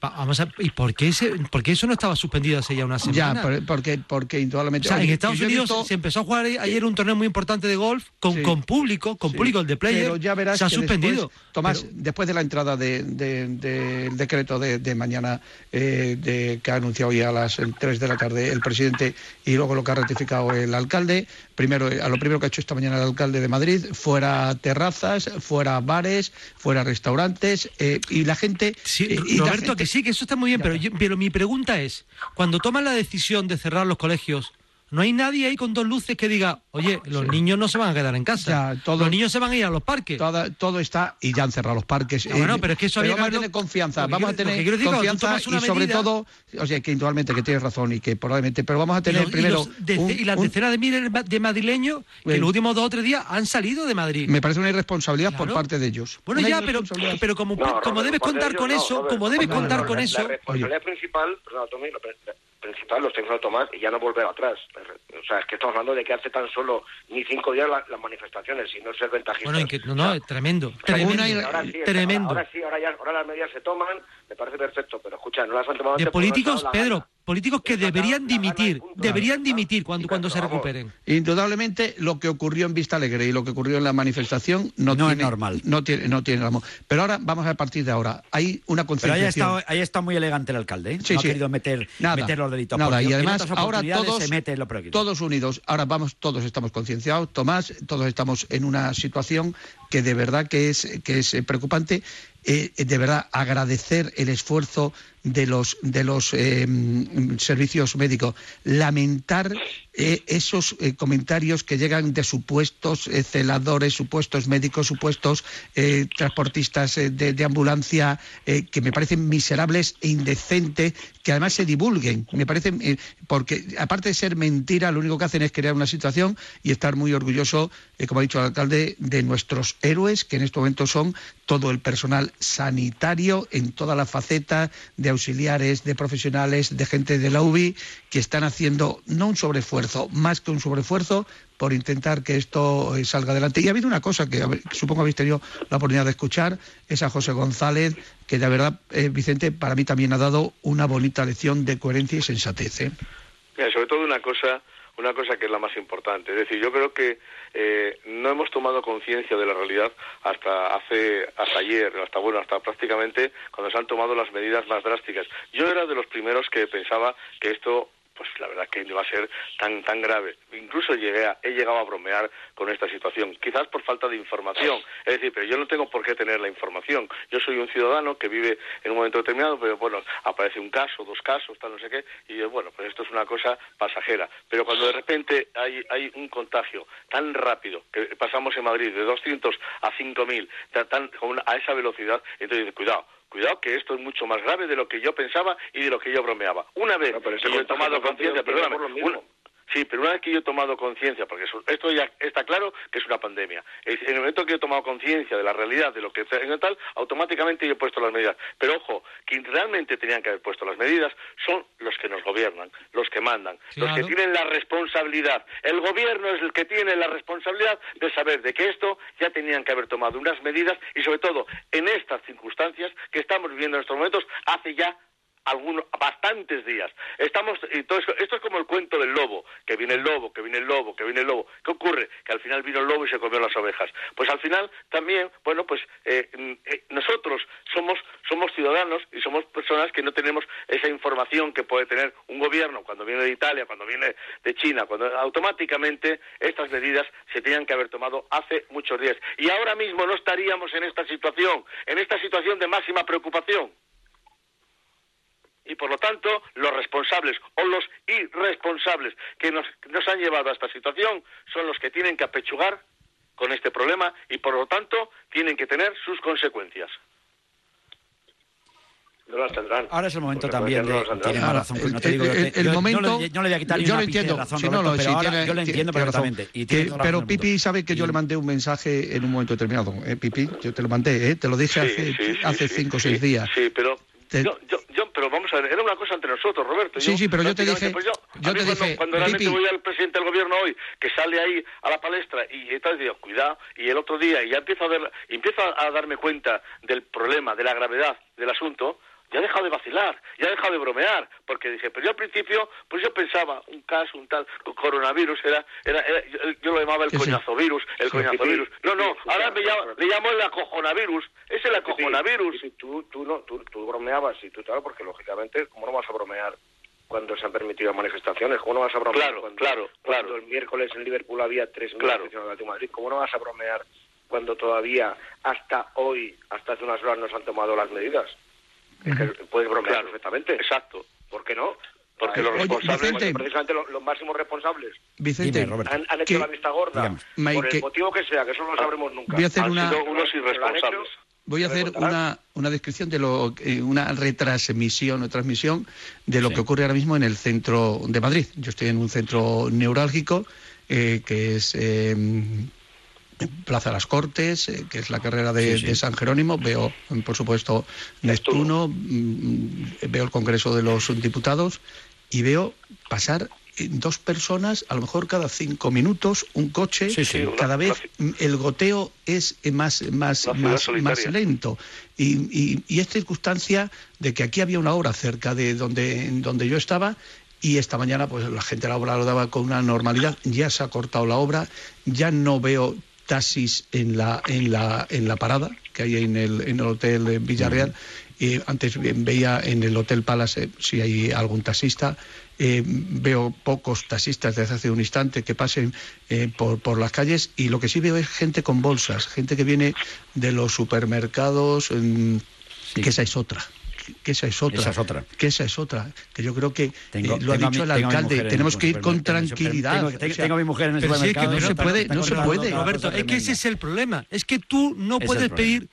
Va- Vamos a, ¿Y por qué, ese, por qué eso no estaba suspendido hace ya una
ya
semana?
por- porque porque
O sea, en Estados Unidos
visto-
se empezó a jugar ayer un torneo muy importante de golf con,
Sí.
con público, con
Sí,
público, el de player.
Pero ya verás
se ha
que
suspendido.
Después, Tomás,
Pero-
después de la entrada del de, del decreto de, mañana eh, que ha anunciado hoy a las 3 de la tarde el presidente y luego lo que ha ratificado el alcalde, primero a lo primero que ha hecho esta mañana el alcalde de Madrid, fuera terrazas, fuera bares, fuera restaurantes eh, y la gente...
Sí,
eh, y
Roberto,
gente-
que sí, que eso está muy bien, pero, yo- pero mi pregunta es, cuando toman la decisión de cerrar los colegios, No hay nadie ahí con dos luces que diga, oye, los niños no se van a quedar en casa. los niños se van a ir a los parques.
Todo, todo está, y ya han cerrado los parques.
No, bueno, pero es que eso había
vamos a
que
confianza, vamos a tener
decir,
confianza y sobre
medida-
todo, o sea, que indudablemente que tienes razón y que probablemente, pero vamos a tener
y, los- y
primero
los dece-
un-
y las
un-
decenas de miles de madrileños que
Bueno.
los últimos dos o tres días han salido de Madrid.
me parece una irresponsabilidad por parte de ellos.
Bueno,
Una
ya, pero, pero como,
No,
como
Robert,
debes contar con eso, como debes contar con eso.
La responsabilidad principal, principal los tenemos que tomar y ya no volver atrás. O sea, es que estamos hablando de que hace tan solo ni cinco días la- las manifestaciones y no ser ventajistas.
Bueno, inque- no, no, es tremendo, tremendo,
ahora sí,
tremendo.
Ahora sí, ahora ya, ahora las medidas se toman, me parece perfecto, pero escucha, no las han tomado
De
antes
políticos, Pedro. Políticos que deberían dimitir, deberían dimitir cuando, cuando se recuperen.
Indudablemente lo que ocurrió en Vista Alegre y lo que ocurrió en la manifestación no,
No es
tiene,
normal.
No tiene, no tiene amor. Pero ahora vamos a partir de ahora. Hay una
Pero ahí
concienciación.
estado, ahí está muy elegante el alcalde. ¿eh?
Sí,
no
sí.
ha querido meter,
Nada,
meter los delitos.
nada.
porque
y además ahora todos,
se mete lo prohibido.
todos unidos. Ahora vamos, todos estamos concienciados. Tomás, todos estamos en una situación que de verdad que es, que es preocupante. Eh, de verdad agradecer el esfuerzo de los de los eh, servicios médicos. Lamentar eh, esos comentarios que llegan de supuestos celadores supuestos médicos supuestos transportistas de, de ambulancia que me parecen miserables e indecentes que además se divulguen. Me parecen porque aparte de ser mentira lo único que hacen es crear una situación y estar muy orgulloso eh, como ha dicho el alcalde de nuestros héroes que en este momento son todo el personal sanitario en toda la faceta de auxiliares, de profesionales, de gente de la UBI, que están haciendo no un sobreesfuerzo, más que un sobreesfuerzo por intentar que esto eh, salga adelante. Y ha habido una cosa que, supongo habéis tenido la oportunidad de escuchar, es a José González, que de verdad, eh, Vicente, para mí también ha dado una bonita lección de coherencia y sensatez. ¿eh?
Sobre todo una cosa, una cosa que es la más importante. Es decir, yo creo que eh, no hemos tomado conciencia de la realidad hasta hace, hasta ayer, hasta bueno, hasta prácticamente cuando se han tomado las medidas más drásticas. Yo era de los primeros que pensaba que esto pues la verdad que no iba a ser tan tan grave. Incluso llegué a- he llegado a bromear con esta situación, quizás por falta de información. Es decir, pero yo no tengo por qué tener la información. Yo soy un ciudadano que vive en un momento determinado, pero bueno, aparece un caso, dos casos, tal no sé qué, y yo, bueno, pues esto es una cosa pasajera. Pero cuando de repente hay, hay un contagio tan rápido, que pasamos en Madrid de 200 a 5.000, tan, tan- a esa velocidad, entonces cuidado, Cuidado que esto es mucho más grave de lo que yo pensaba y de lo que yo bromeaba. Una vez
pero ese
que yo he tomado conciencia, perdóname, una- sí, pero una vez que yo he tomado conciencia, porque esto ya está claro que es una pandemia. Es- En el momento que yo he tomado conciencia de la realidad, de lo que es tal, automáticamente yo he puesto las medidas. Pero ojo, quien realmente tenían que haber puesto las medidas son los que nos gobiernan, los que mandan, los que tienen la responsabilidad. El gobierno es el que tiene la responsabilidad de saber de que esto ya tenían que haber tomado unas medidas y sobre todo en estas circunstancias que estamos viviendo en estos momentos hace ya algunos bastantes días. Estamos esto, esto es como el cuento del lobo, que viene el lobo, que viene el lobo, que viene el lobo. ¿Qué ocurre? Que al final vino el lobo y se comió las ovejas. Pues al final también, bueno, pues eh, mm, eh, nosotros somos somos ciudadanos y somos personas que no tenemos esa información que puede tener un gobierno cuando viene de Italia, cuando viene de China, cuando automáticamente estas medidas se tenían que haber tomado hace muchos días. Y ahora mismo no estaríamos en esta situación, en esta situación de máxima preocupación y por lo tanto los responsables o los irresponsables que nos, nos han llevado a esta situación son los que tienen que apechugar con este problema y por lo tanto tienen que tener sus consecuencias.
No las tendrán.
Ahora es el momento también de... Tiene más razón, no te digo...
el,
yo-
el
yo no
momento
le- no le voy a quitar ni
yo lo
de
entiendo
razón,
no,
Roberto,
no,
pero
sí,
ahora
tiene-
yo lo entiendo
tiene
perfectamente. Y
Que- pero Pipi sabe que yo le mandé un mensaje en un momento determinado eh, Pipi yo te lo mandé eh, te lo dije
Sí,
hace
sí, sí,
hace
sí,
cinco o
sí,
seis días
Sí, pero
Te-
yo, yo, yo- pero vamos a ver, era una cosa entre nosotros, Roberto.
Sí,
Yo,
sí, pero yo te dije-
pues yo,
yo te
cuando,
dije,
cuando realmente
Pipi.
voy al presidente del gobierno hoy, que sale ahí a la palestra y entonces digo, cuidado, y el otro día y ya empiezo a ver, empiezo a darme cuenta del problema, de la gravedad del asunto, ya he dejado de vacilar, ya he dejado de bromear, porque dije, pero yo al principio, pues yo pensaba, un caso, un tal, un coronavirus, era, era, era- yo, yo lo llamaba el
Sí, sí.
coñazovirus, el
Sí.
coñazovirus. No, no,
Sí,
ahora me llamo, le llamo el acojonavirus, es el acojonavirus.
Tú, tú, no, tú, tú bromeabas y tú tal, porque lógicamente, ¿cómo no vas a bromear cuando se han permitido manifestaciones? ¿Cómo no vas a bromear
Claro,
cuando,
claro,
cuando
claro.
el miércoles en Liverpool había 3.000
Claro.
aficionados de Madrid? ¿Cómo no vas a bromear cuando todavía hasta hoy, hasta hace unas horas, no se han tomado las medidas? Es que puedes bromear
Claro.
perfectamente.
Exacto.
¿Por qué no? Porque los
Oye,
responsables,
Vicente.
precisamente los, los máximos responsables,
Vicente,
han, han hecho
que-
la vista gorda
Dígame.
por
Mike,
el motivo que sea, que eso no lo sabremos nunca.
voy a hacer
Han
una-
sido unos
Unos irresponsables.
Voy a hacer una, una descripción de lo, eh, una retransmisión o transmisión de lo
Sí.
que ocurre ahora mismo en el centro de Madrid. Yo estoy en un centro neurálgico eh, que es eh, Plaza Las Cortes, eh, que es la carrera de,
Sí, sí.
de San Jerónimo. Veo, mm, por supuesto, Neptuno, mm, veo el Congreso de los Diputados y veo pasar eh, dos personas, a lo mejor cada cinco minutos, un coche.
Sí, sí.
Cada vez mm, el goteo es eh, más, más, más, más lento. Y, y, y es circunstancia de que aquí había una obra cerca de donde, donde yo estaba y esta mañana pues la gente la obra lo daba con una normalidad. Ya se ha cortado la obra, ya no veo taxis en la, en la, en la parada que hay en el, en el hotel Villarreal. Eh, antes ve- veía en el Hotel Palace eh, si hay algún taxista. Eh, veo pocos taxistas desde hace un instante que pasen eh, por, por las calles y lo que sí veo es gente con bolsas, gente que viene de los supermercados, mm, que esa es otra. Que esa es otra.
Esa es otra.
Que esa es otra. Que yo creo que
Tengo-
eh, lo ha dicho
mi-
el alcalde. Tenemos que ir con
supermercado,
tranquilidad.
supermercado. Tengo-
O sea,
tengo a mi mujer en el
Pero sí, es que
supermercado.
no se
puede, no se puede.
Roberto, es que ese es el problema. Es que tú no
es
puedes pedir,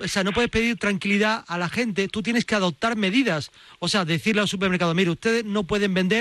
o sea, no puedes pedir tranquilidad a la gente. Tú tienes que adoptar medidas. O sea, decirle al supermercado, mire, ustedes no pueden vender